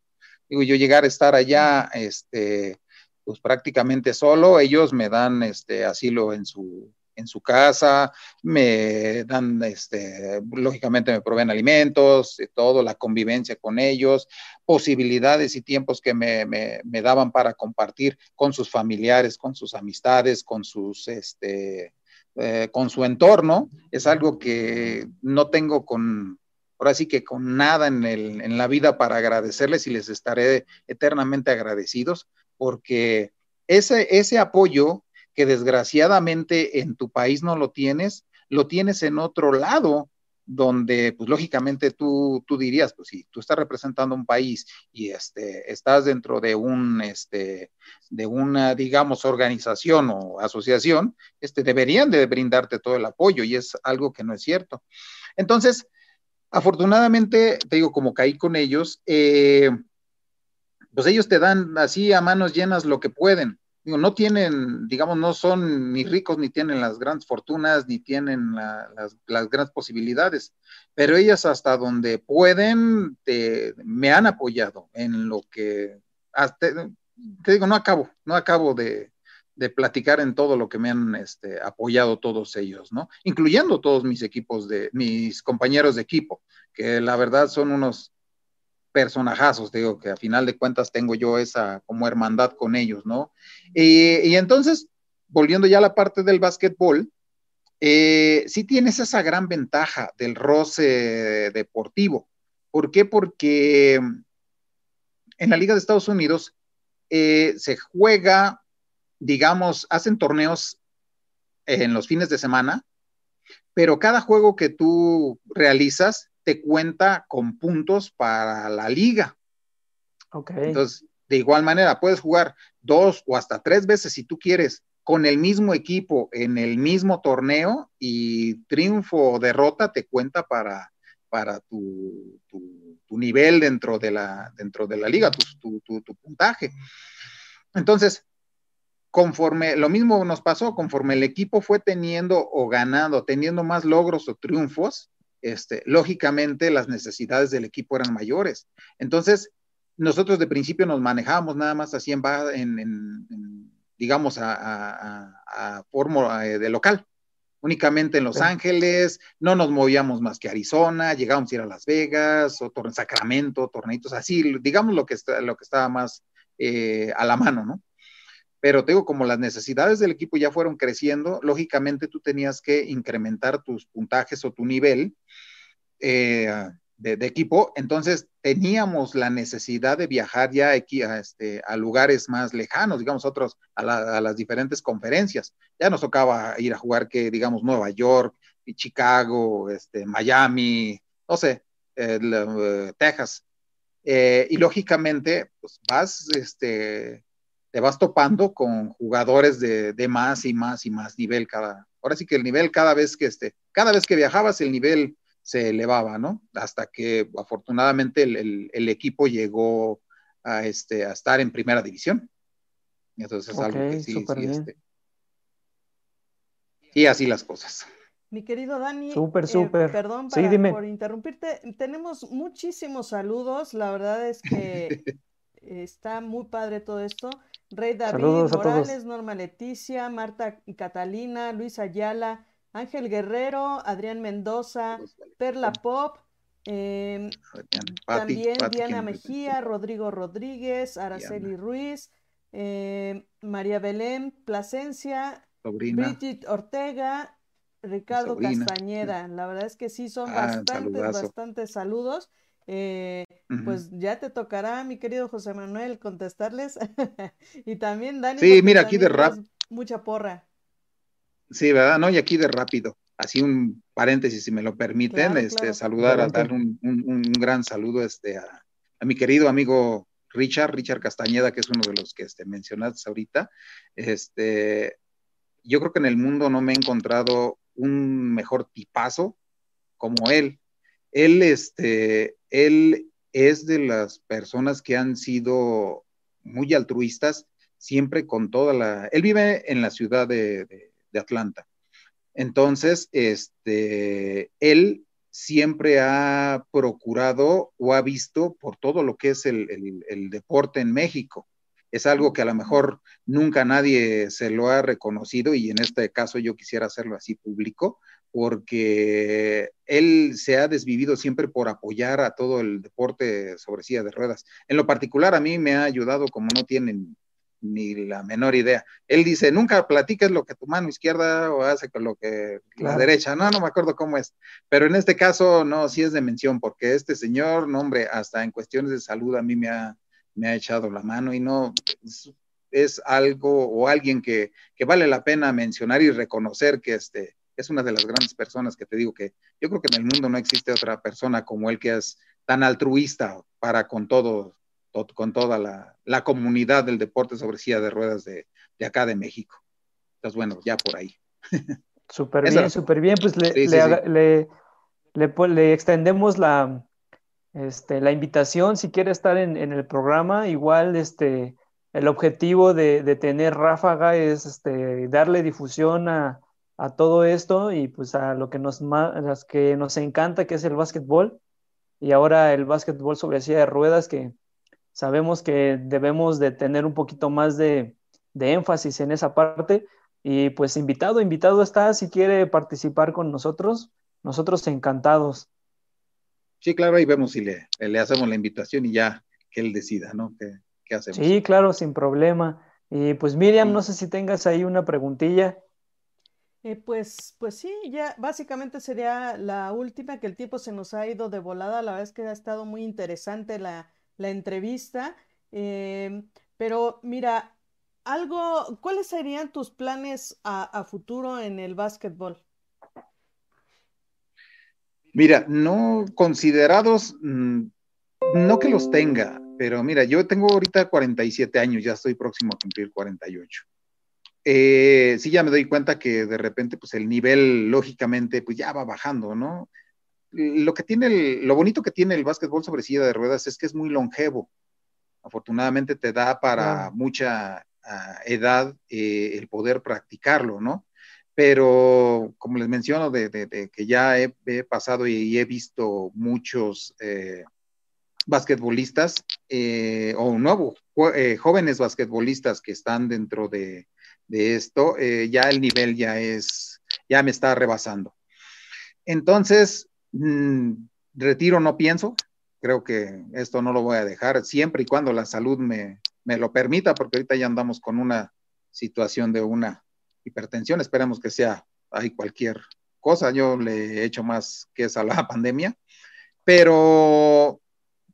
Digo, yo llegar a estar allá, este, pues prácticamente solo, ellos me dan este asilo en su, en su casa, me dan, este, lógicamente me proveen alimentos, todo, la convivencia con ellos, posibilidades y tiempos que me, me, daban para compartir con sus familiares, con sus amistades, con sus, este, eh, con su entorno, es algo que no tengo con, ahora sí que con nada en, el, en la vida para agradecerles y les estaré eternamente agradecidos porque ese, ese apoyo que desgraciadamente en tu país no lo tienes, lo tienes en otro lado, donde pues lógicamente tú, tú dirías, pues si tú estás representando un país y este, estás dentro de un, este, de una, digamos, organización o asociación, este, deberían de brindarte todo el apoyo y es algo que no es cierto. Entonces, afortunadamente, te digo, como caí con ellos, eh, pues ellos te dan así a manos llenas lo que pueden. No tienen, digamos, no son ni ricos, ni tienen las grandes fortunas, ni tienen las, grandes posibilidades, pero ellas hasta donde pueden me han apoyado en lo que, hasta, te digo, no acabo, no acabo de, platicar en todo lo que me han este, apoyado todos ellos, ¿no? Incluyendo todos mis equipos de, mis compañeros de equipo, que la verdad son unos personajazos, digo, que a final de cuentas tengo yo esa como hermandad con ellos, ¿no? Y, entonces, volviendo ya a la parte del básquetbol, eh, sí tienes esa gran ventaja del roce deportivo. ¿Por qué? Porque en la Liga de Estados Unidos eh, se juega, digamos, hacen torneos en los fines de semana, pero cada juego que tú realizas te cuenta con puntos para la liga. Ok. Entonces, de igual manera, puedes jugar dos o hasta tres veces si tú quieres con el mismo equipo en el mismo torneo y triunfo o derrota te cuenta para, para tu, nivel dentro de la, dentro de la liga, tu, tu puntaje. Entonces, conforme, lo mismo nos pasó, conforme el equipo fue teniendo o ganando, teniendo más logros o triunfos, este, lógicamente las necesidades del equipo eran mayores. Entonces, nosotros de principio nos manejábamos nada más así en, en, digamos, a, forma eh, de local, únicamente en Los Ángeles, no nos movíamos más que Arizona, llegábamos a ir a Las Vegas, o en Sacramento, torneitos así, digamos lo que, está, lo que estaba más eh, a la mano, ¿no? Pero te digo, como las necesidades del equipo ya fueron creciendo, lógicamente tú tenías que incrementar tus puntajes o tu nivel eh, de, equipo, entonces teníamos la necesidad de viajar ya aquí a, este, a lugares más lejanos, digamos, otros, a, las diferentes conferencias. Ya nos tocaba ir a jugar que, digamos, Nueva York, y Chicago, este, Miami, no sé, eh, Texas, Eh, y lógicamente, pues vas, este, te vas topando con jugadores de, de, más y más y más nivel cada, ahora sí que el nivel cada vez que, este, cada vez que viajabas, el nivel se elevaba, ¿no? Hasta que afortunadamente el, el, equipo llegó a, este, a estar en primera división. Entonces es algo que sí, sí este, y así las cosas. Mi querido Dani, súper, eh, súper. perdón por interrumpirte. Tenemos muchísimos saludos. La verdad es que está muy padre todo esto. Rey David Morales, Norma Leticia, Marta Catalina, Luis Ayala, Ángel Guerrero, Adrián Mendoza, Perla Pop, em, también Diana Mejía, Rodrigo Rodríguez, Araceli Ruiz, em, María Belén Plasencia, Bridget Ortega, Ricardo Castañeda. La verdad es que sí, son ah, bastantes, bastantes saludos. Eh, pues ya te tocará, mi querido José Manuel, contestarles. y también Dani. Sí, mira, aquí de rap. Mucha porra. Sí, ¿verdad? No, y aquí de rápido. Así un paréntesis, si me lo permiten, este, saludar, a dar un, gran saludo este, a, mi querido amigo Richard, Richard Castañeda, que es uno de los que este, mencionaste ahorita. Este, yo creo que en el mundo no me he encontrado un mejor tipazo como él. Él, este, él es de las personas que han sido muy altruistas, siempre con toda la... Él vive en la ciudad de, Atlanta. Entonces, este, él siempre ha procurado o ha visto por todo lo que es el deporte en México es algo que a lo mejor nunca nadie se lo ha reconocido y en este caso yo quisiera hacerlo así público, porque él se ha desvivido siempre por apoyar a todo el deporte sobre silla de ruedas. En lo particular a mí me ha ayudado como no tienen ni la menor idea. Él dice, nunca platiques lo que tu mano izquierda o hace con lo que la derecha. No, no me acuerdo cómo es. Pero en este caso, no, sí es de mención, porque este señor, no, hombre, hasta en cuestiones de salud a mí me ha, me ha echado la mano y no es, algo o alguien que, vale la pena mencionar y reconocer que este, es una de las grandes personas que te digo que yo creo que en el mundo no existe otra persona como él que es tan altruista para con todo, con toda la, comunidad del deporte sobre silla de ruedas de, acá de México. Entonces, bueno, ya por ahí. Súper bien, súper bien. Pues le, le, extendemos la, este, la invitación, si quiere estar en, el programa, igual este, el objetivo de, tener Ráfaga es este, darle difusión a, todo esto y pues a lo que nos, las que nos encanta, que es el básquetbol. Y ahora el básquetbol sobre silla de ruedas, que sabemos que debemos de tener un poquito más de, de énfasis en esa parte. Y pues invitado, invitado está, si quiere participar con nosotros, nosotros encantados. Sí, claro, ahí vemos si le, le hacemos la invitación y ya que él decida, ¿no? ¿Qué, hacemos? Sí, claro, sin problema. Y pues Miriam, no sé si tengas ahí una preguntilla. Eh, pues, pues sí, ya básicamente sería la última, que el tiempo se nos ha ido de volada. La verdad es que ha estado muy interesante la, entrevista. Eh, pero mira, algo, ¿cuáles serían tus planes a, a futuro en el básquetbol? Mira, no considerados, mm, no que los tenga, pero mira, yo tengo ahorita 47 años, ya estoy próximo a cumplir 48. Eh, sí, ya me doy cuenta que de repente, pues el nivel, lógicamente, pues ya va bajando, ¿no? Lo que tiene, lo bonito que tiene el básquetbol sobre silla de ruedas es que es muy longevo. Afortunadamente te da para mucha ah, edad eh, el poder practicarlo, ¿no? pero como les menciono, de, que ya he, pasado y, he visto muchos eh, basquetbolistas eh, o nuevos jóvenes basquetbolistas que están dentro de, esto, ya el nivel ya es, ya me está rebasando. Entonces, mm, retiro no pienso, creo que esto no lo voy a dejar siempre y cuando la salud me, me lo permita, porque ahorita ya andamos con una situación de una hipertensión, esperamos que sea, hay cualquier cosa, yo le he hecho más que esa la pandemia, pero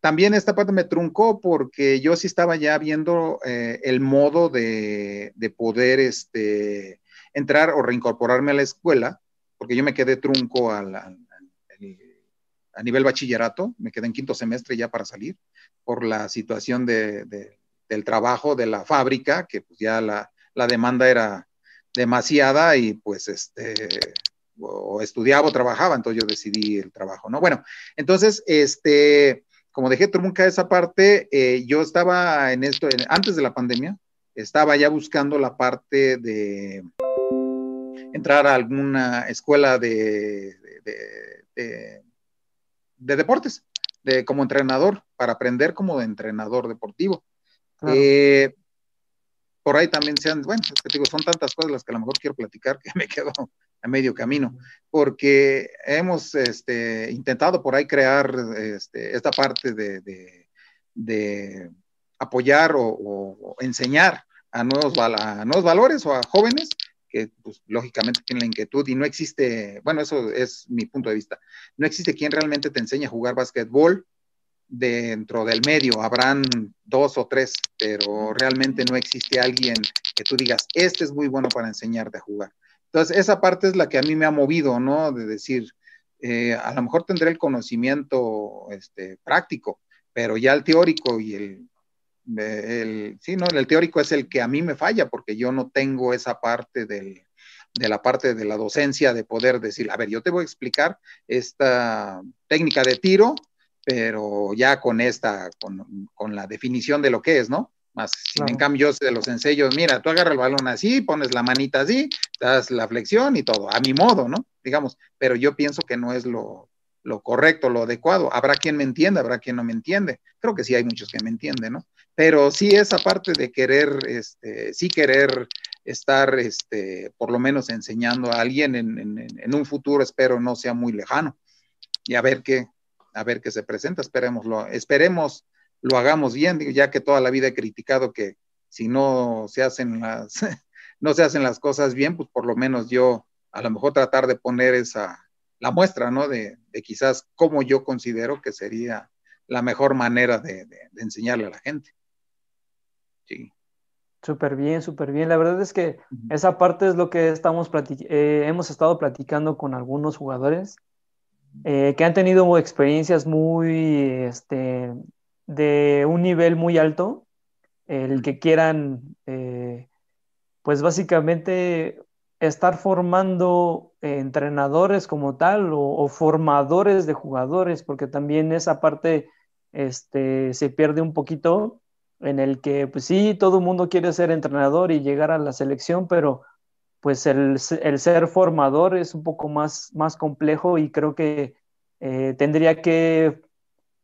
también esta parte me truncó porque yo sí estaba ya viendo eh, el modo de, poder este, entrar o reincorporarme a la escuela, porque yo me quedé trunco al, a nivel bachillerato, me quedé en quinto semestre ya para salir, por la situación de, del trabajo de la fábrica, que pues ya la, la demanda era demasiada y pues este, o estudiaba o trabajaba, entonces yo decidí el trabajo, ¿no? Bueno, entonces, este, como dejé trunca esa parte, eh, yo estaba en esto, antes de la pandemia, estaba ya buscando la parte de entrar a alguna escuela de, de, deportes, de, como entrenador, para aprender como entrenador deportivo. Eh, por ahí también sean, bueno, es que digo, son tantas cosas las que a lo mejor quiero platicar que me quedo a medio camino, porque hemos este, intentado por ahí crear este, esta parte de, de, apoyar o, enseñar a nuevos, a nuevos valores o a jóvenes que pues, lógicamente tienen la inquietud y no existe, bueno, eso es mi punto de vista, no existe quien realmente te enseñe a jugar básquetbol dentro del medio, habrán dos o tres, pero realmente no existe alguien que tú digas, este es muy bueno para enseñarte a jugar. Entonces, esa parte es la que a mí me ha movido, ¿no? De decir, eh, a lo mejor tendré el conocimiento este, práctico, pero ya el teórico y el, el, sí, no, el teórico es el que a mí me falla, porque yo no tengo esa parte del, de la parte de la docencia de poder decir, a ver, yo te voy a explicar esta técnica de tiro pero ya con esta, con, la definición de lo que es, ¿no? Más, si en cambio yo de los ensayos, mira, tú agarras el balón así, pones la manita así, das la flexión y todo, a mi modo, ¿no? Digamos, pero yo pienso que no es lo, lo correcto, lo adecuado. Habrá quien me entienda, habrá quien no me entiende. Creo que sí hay muchos que me entienden, ¿no? Pero sí esa parte de querer, este, sí querer estar, este, por lo menos enseñando a alguien en, en, en un futuro, espero no sea muy lejano. Y a ver qué, a ver qué se presenta, esperémoslo, esperemos lo hagamos bien, ya que toda la vida he criticado que si no se hacen las, no se hacen las cosas bien, pues por lo menos yo a lo mejor tratar de poner esa, la muestra, ¿no? De, quizás cómo yo considero que sería la mejor manera de, enseñarle a la gente. Sí. Súper bien, súper bien. La verdad es que esa parte es lo que estamos eh, hemos estado platicando con algunos jugadores eh, que han tenido experiencias muy, este, de un nivel muy alto, el que quieran, eh, pues básicamente estar formando entrenadores como tal o, formadores de jugadores, porque también esa parte este, se pierde un poquito en el que, pues sí, todo el mundo quiere ser entrenador y llegar a la selección, pero pues el, ser formador es un poco más, más complejo y creo que eh, tendría que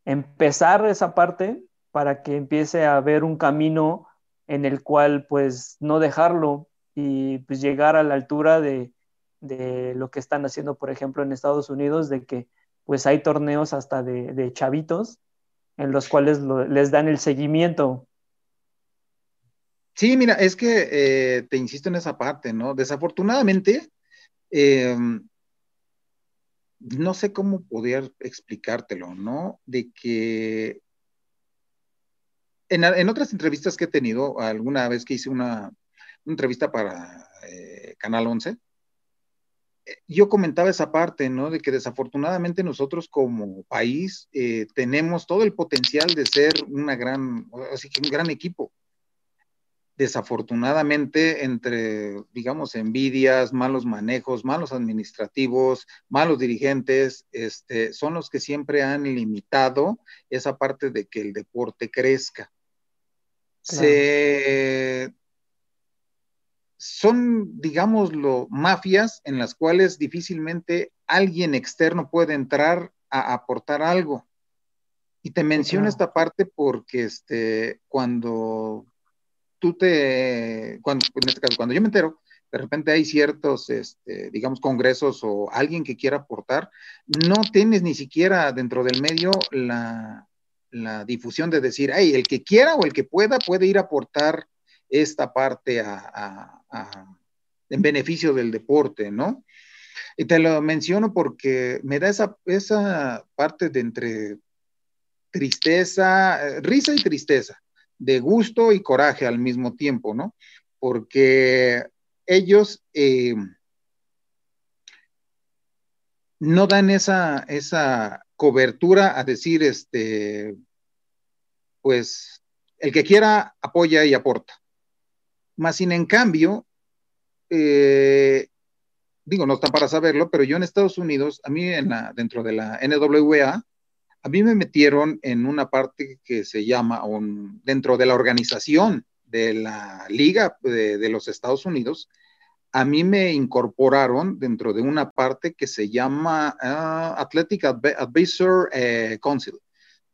empezar esa parte para que empiece a haber un camino en el cual pues no dejarlo y pues llegar a la altura de, lo que están haciendo, por ejemplo, en Estados Unidos, de que pues hay torneos hasta de, chavitos en los cuales les dan el seguimiento Sí, mira, es que eh, te insisto en esa parte, ¿no? Desafortunadamente, em, no sé cómo poder explicártelo, ¿no? De que en, otras entrevistas que he tenido, alguna vez que hice una, entrevista para eh, Canal 11, eh, yo comentaba esa parte, ¿no? De que desafortunadamente nosotros como país tenemos todo el potencial de ser una gran, así que un gran equipo desafortunadamente entre, digamos, envidias, malos manejos, malos administrativos, malos dirigentes, este, son los que siempre han limitado esa parte de que el deporte crezca. Se, son, digámoslo, mafias en las cuales difícilmente alguien externo puede entrar a aportar algo. Y te menciono esta parte porque este, cuando cuando, en este caso, cuando yo me entero, de repente hay ciertos, este, digamos, congresos o alguien que quiera aportar, no tienes ni siquiera dentro del medio la, la difusión de decir, hey, el que quiera o el que pueda puede ir a aportar esta parte en beneficio del deporte, ¿no? Y te lo menciono porque me da esa, esa parte de entre tristeza, eh, risa y tristeza de gusto y coraje al mismo tiempo, ¿no? Porque ellos eh, no dan esa, esa, cobertura a decir, este, pues, el que quiera apoya y aporta. Más sin en cambio, eh, digo, no está para saberlo, pero yo en Estados Unidos, a mí en dentro de la NWA, a mí me metieron en una parte que se llama, dentro de la organización de la Liga de, los Estados Unidos, a mí me incorporaron dentro de una parte que se llama ah, Athletic Advisor eh, Council,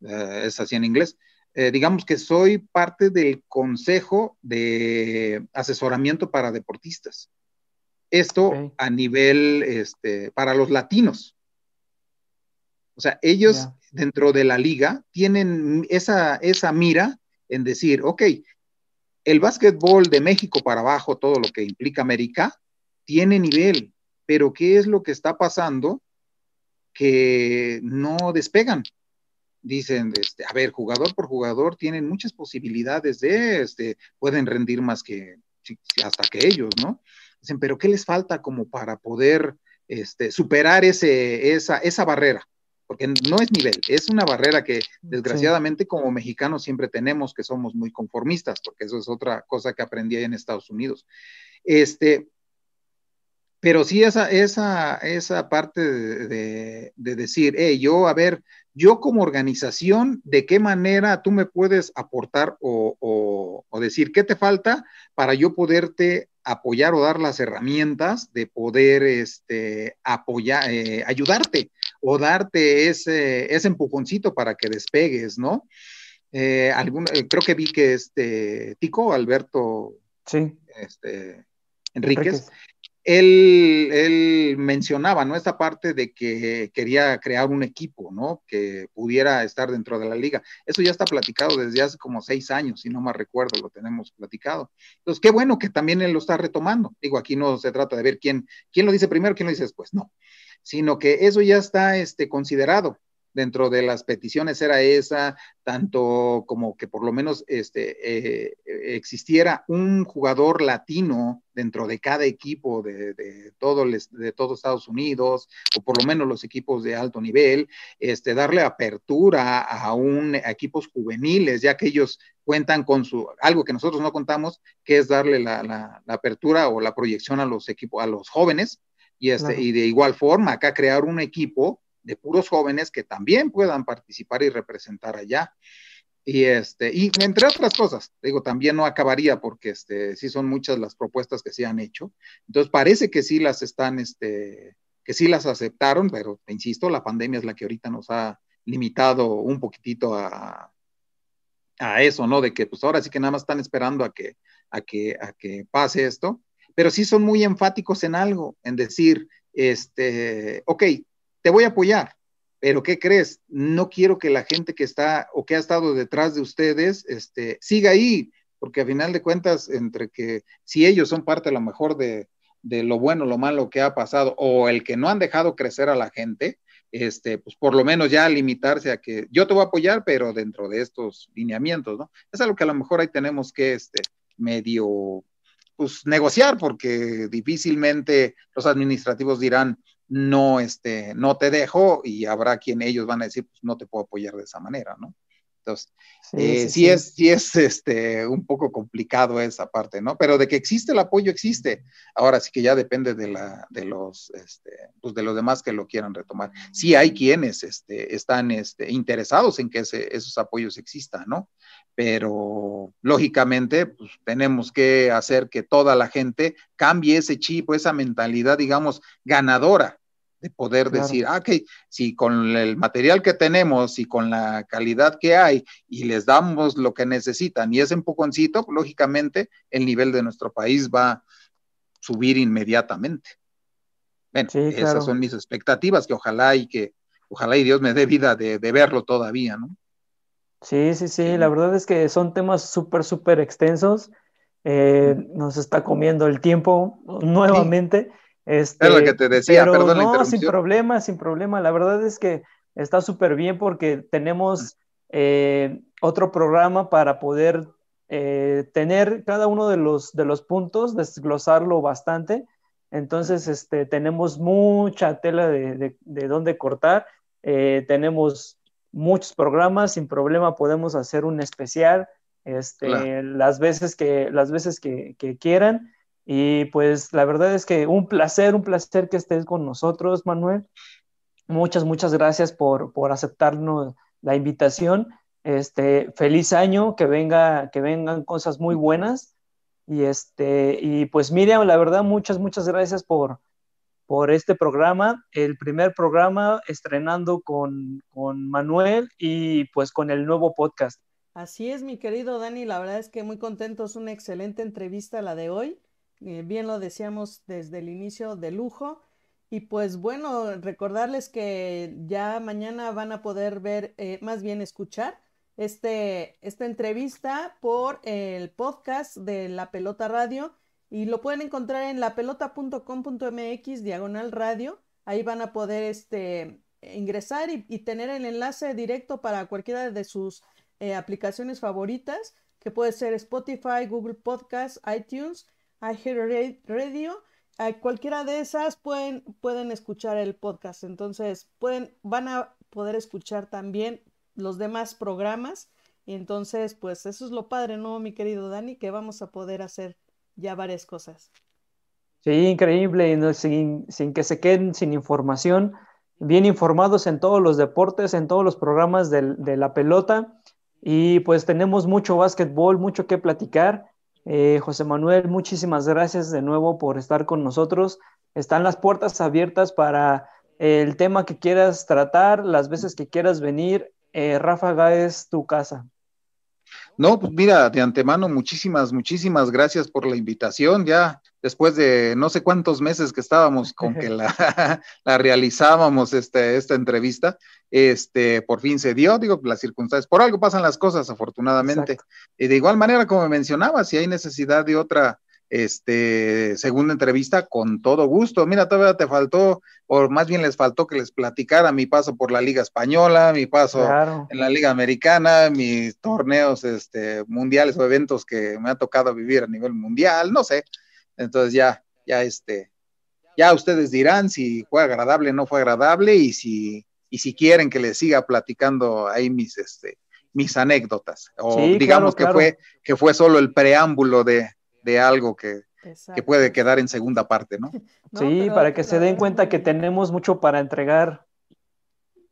eh, es así en inglés. Eh, digamos que soy parte del consejo de asesoramiento para deportistas. Esto a nivel, este, para los latinos. O sea, ellos dentro de la liga tienen esa, esa mira en decir, ok, el básquetbol de México para abajo, todo lo que implica América, tiene nivel, pero ¿qué es lo que está pasando? Que no despegan. Dicen, este, a ver, jugador por jugador tienen muchas posibilidades de, este, pueden rendir más que hasta que ellos, ¿no? Dicen, pero ¿qué les falta como para poder este, superar ese, esa, esa barrera? Porque no es nivel, es una barrera que desgraciadamente como mexicanos siempre tenemos, que somos muy conformistas, porque eso es otra cosa que aprendí en Estados Unidos. Este, pero sí esa, esa, esa parte de, decir, hey, yo, a ver, yo como organización, ¿de qué manera tú me puedes aportar o, o decir qué te falta para yo poderte apoyar o dar las herramientas de poder este, apoyar, eh, ayudarte o darte ese, ese empujoncito para que despegues, ¿no? Eh, algún, eh, creo que vi que este Tico, Alberto sí. este, Enríquez, él, mencionaba, ¿no? Esta parte de que quería crear un equipo, ¿no? Que pudiera estar dentro de la liga. Eso ya está platicado desde hace como seis años, si no me recuerdo, lo tenemos platicado. Entonces, qué bueno que también él lo está retomando. Digo, aquí no se trata de ver quién, quién lo dice primero, quién lo dice después, no. Sino que eso ya está este, considerado dentro de las peticiones era esa, tanto como que por lo menos este, eh, existiera un jugador latino dentro de cada equipo de, de, todo de todos Estados Unidos, o por lo menos los equipos de alto nivel, este, darle apertura a, un, equipos juveniles, ya que ellos cuentan con su, algo que nosotros no contamos, que es darle la, la, apertura o la proyección a los equipos, a los jóvenes, y, este, y de igual forma acá crear un equipo de puros jóvenes que también puedan participar y representar allá. Y este, y entre otras cosas, digo, también no acabaría porque este, sí son muchas las propuestas que se han hecho. Entonces parece que sí las están, este, que sí las aceptaron, pero insisto, la pandemia es la que ahorita nos ha limitado un poquitito a, a eso, ¿no? De que pues ahora sí que nada más están esperando a que, a que, a que pase esto, pero sí son muy enfáticos en algo, en decir, este, ok, te voy a apoyar, pero ¿qué crees? No quiero que la gente que está o que ha estado detrás de ustedes este, siga ahí, porque a final de cuentas, entre que si ellos son parte a lo mejor de, de lo bueno, lo malo que ha pasado, o el que no han dejado crecer a la gente, este, pues por lo menos ya limitarse a que yo te voy a apoyar, pero dentro de estos lineamientos, ¿no? Es algo que a lo mejor ahí tenemos que, este, medio, pues negociar, porque difícilmente los administrativos dirán, no, este, no te dejo y habrá quien ellos van a decir, pues no te puedo apoyar de esa manera, ¿no? Entonces, sí, eh, sí, es, sí es este, un poco complicado esa parte, ¿no? Pero de que existe el apoyo, existe. Ahora sí que ya depende de, la, de, los, este, pues de los demás que lo quieran retomar. Sí hay quienes este, están este, interesados en que esos apoyos existan, ¿no? Pero lógicamente, pues tenemos que hacer que toda la gente cambie ese chip, esa mentalidad, digamos, ganadora de poder decir, ah, ok, si con el material que tenemos y con la calidad que hay y les damos lo que necesitan y ese empujoncito, pues, lógicamente el nivel de nuestro país va a subir inmediatamente. Bueno, esas son mis expectativas, que ojalá y que, ojalá y Dios me dé vida de, verlo todavía, ¿no? Sí, sí, sí, la verdad es que son temas súper, súper extensos. Eh, nos está comiendo el tiempo nuevamente. Este, es lo que te decía, pero no, sin problema, sin problema. La verdad es que está súper bien porque tenemos eh, otro programa para poder eh, tener cada uno de los, de los puntos, desglosarlo bastante. Entonces, este, tenemos mucha tela de, de, dónde cortar tenemos muchos programas, sin problema podemos hacer un especial este, las veces, que, las veces que, quieran. Y pues la verdad es que un placer, un placer que estés con nosotros, Manuel. Muchas, muchas gracias por, por aceptarnos la invitación. Este, feliz año, que, venga, que vengan cosas muy buenas. Y, este, y pues Miriam, la verdad, muchas, muchas gracias por, por este programa, el primer programa estrenando con, con Manuel y pues con el nuevo podcast. Así es, mi querido Dani, la verdad es que muy contento, es una excelente entrevista la de hoy. Eh, bien lo decíamos desde el inicio de lujo. Y pues bueno, recordarles que ya mañana van a poder ver, eh, más bien escuchar este, esta entrevista por el podcast de La Pelota Radio y lo pueden encontrar en lapelota.com.mx diagonal radio. Ahí van a poder este, ingresar y, tener el enlace directo para cualquiera de sus eh, aplicaciones favoritas, que puede ser Spotify, Google Podcast, iTunes, iHeartRadio. A cualquiera de esas pueden, pueden escuchar el podcast. Entonces, pueden, van a poder escuchar también los demás programas. Y entonces, pues eso es lo padre, ¿no, mi querido Dani? Que vamos a poder hacer ya varias cosas. Sí, increíble, sin, sin que se queden sin información, bien informados en todos los deportes, en todos los programas de la pelota. Y pues tenemos mucho básquetbol, mucho que platicar. Eh, José Manuel, muchísimas gracias de nuevo por estar con nosotros. Están las puertas abiertas para el tema que quieras tratar, las veces que quieras venir. Eh, Ráfaga es tu casa. No, pues mira, de antemano, muchísimas, muchísimas gracias por la invitación. Ya después de no sé cuántos meses que estábamos con que la, la realizábamos este, esta entrevista, este, por fin se dio, digo, las circunstancias, por algo pasan las cosas, afortunadamente. Y de igual manera, como mencionaba, si hay necesidad de otra este, segunda entrevista, con todo gusto. Mira, todavía te faltó, o más bien les faltó que les platicara mi paso por la Liga Española, mi paso en la Liga Americana, mis torneos este, mundiales o eventos que me ha tocado vivir a nivel mundial, no sé. Entonces ya, ya este, ya ustedes dirán si fue agradable o no fue agradable y si, y si quieren que les siga platicando ahí mis, este, mis anécdotas. O digamos que fue, que fue solo el preámbulo de, de algo que, que, puede quedar en segunda parte, ¿no? sí, para que se den cuenta que tenemos mucho para entregar.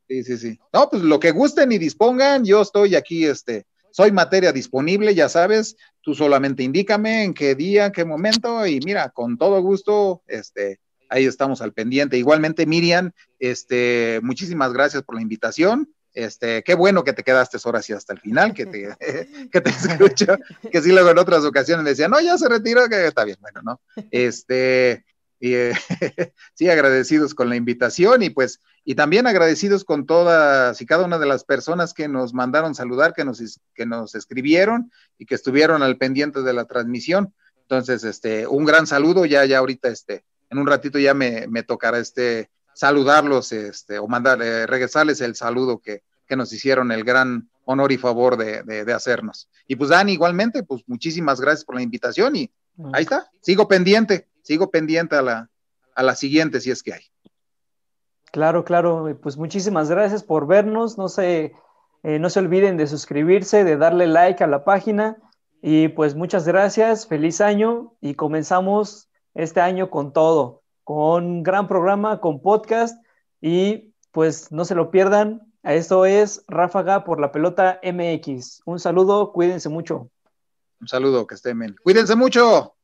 Sí, sí, sí. No, pues lo que gusten y dispongan, yo estoy aquí, este, soy materia disponible, ya sabes, tú solamente indícame en qué día, qué momento, y mira, con todo gusto, este, ahí estamos al pendiente. Igualmente, Miriam, este, muchísimas gracias por la invitación. Este, qué bueno que te quedaste horas y hasta el final, que te, que te escucho, que sí luego en otras ocasiones decía, no, ya se retiró, que está bien, bueno, ¿no? Este, y, eh, sí, agradecidos con la invitación y pues, y también agradecidos con todas y cada una de las personas que nos mandaron saludar, que nos, que nos escribieron y que estuvieron al pendiente de la transmisión. Entonces, este, un gran saludo, ya, ya ahorita, este, en un ratito ya me, me tocará este, saludarlos este, o mandar, eh, regresarles el saludo que, que, nos hicieron el gran honor y favor de, de, hacernos. Y pues Dani, igualmente, pues muchísimas gracias por la invitación y ahí está, sigo pendiente, sigo pendiente a la, a la siguiente si es que hay. Claro, claro, pues muchísimas gracias por vernos, no se, eh, no se olviden de suscribirse, de darle like a la página. Y pues muchas gracias, feliz año y comenzamos este año con todo con gran programa, con podcast y pues no se lo pierdan. Esto es Ráfaga por la pelota MX. Un saludo, cuídense mucho. Un saludo, que estén bien. Cuídense mucho.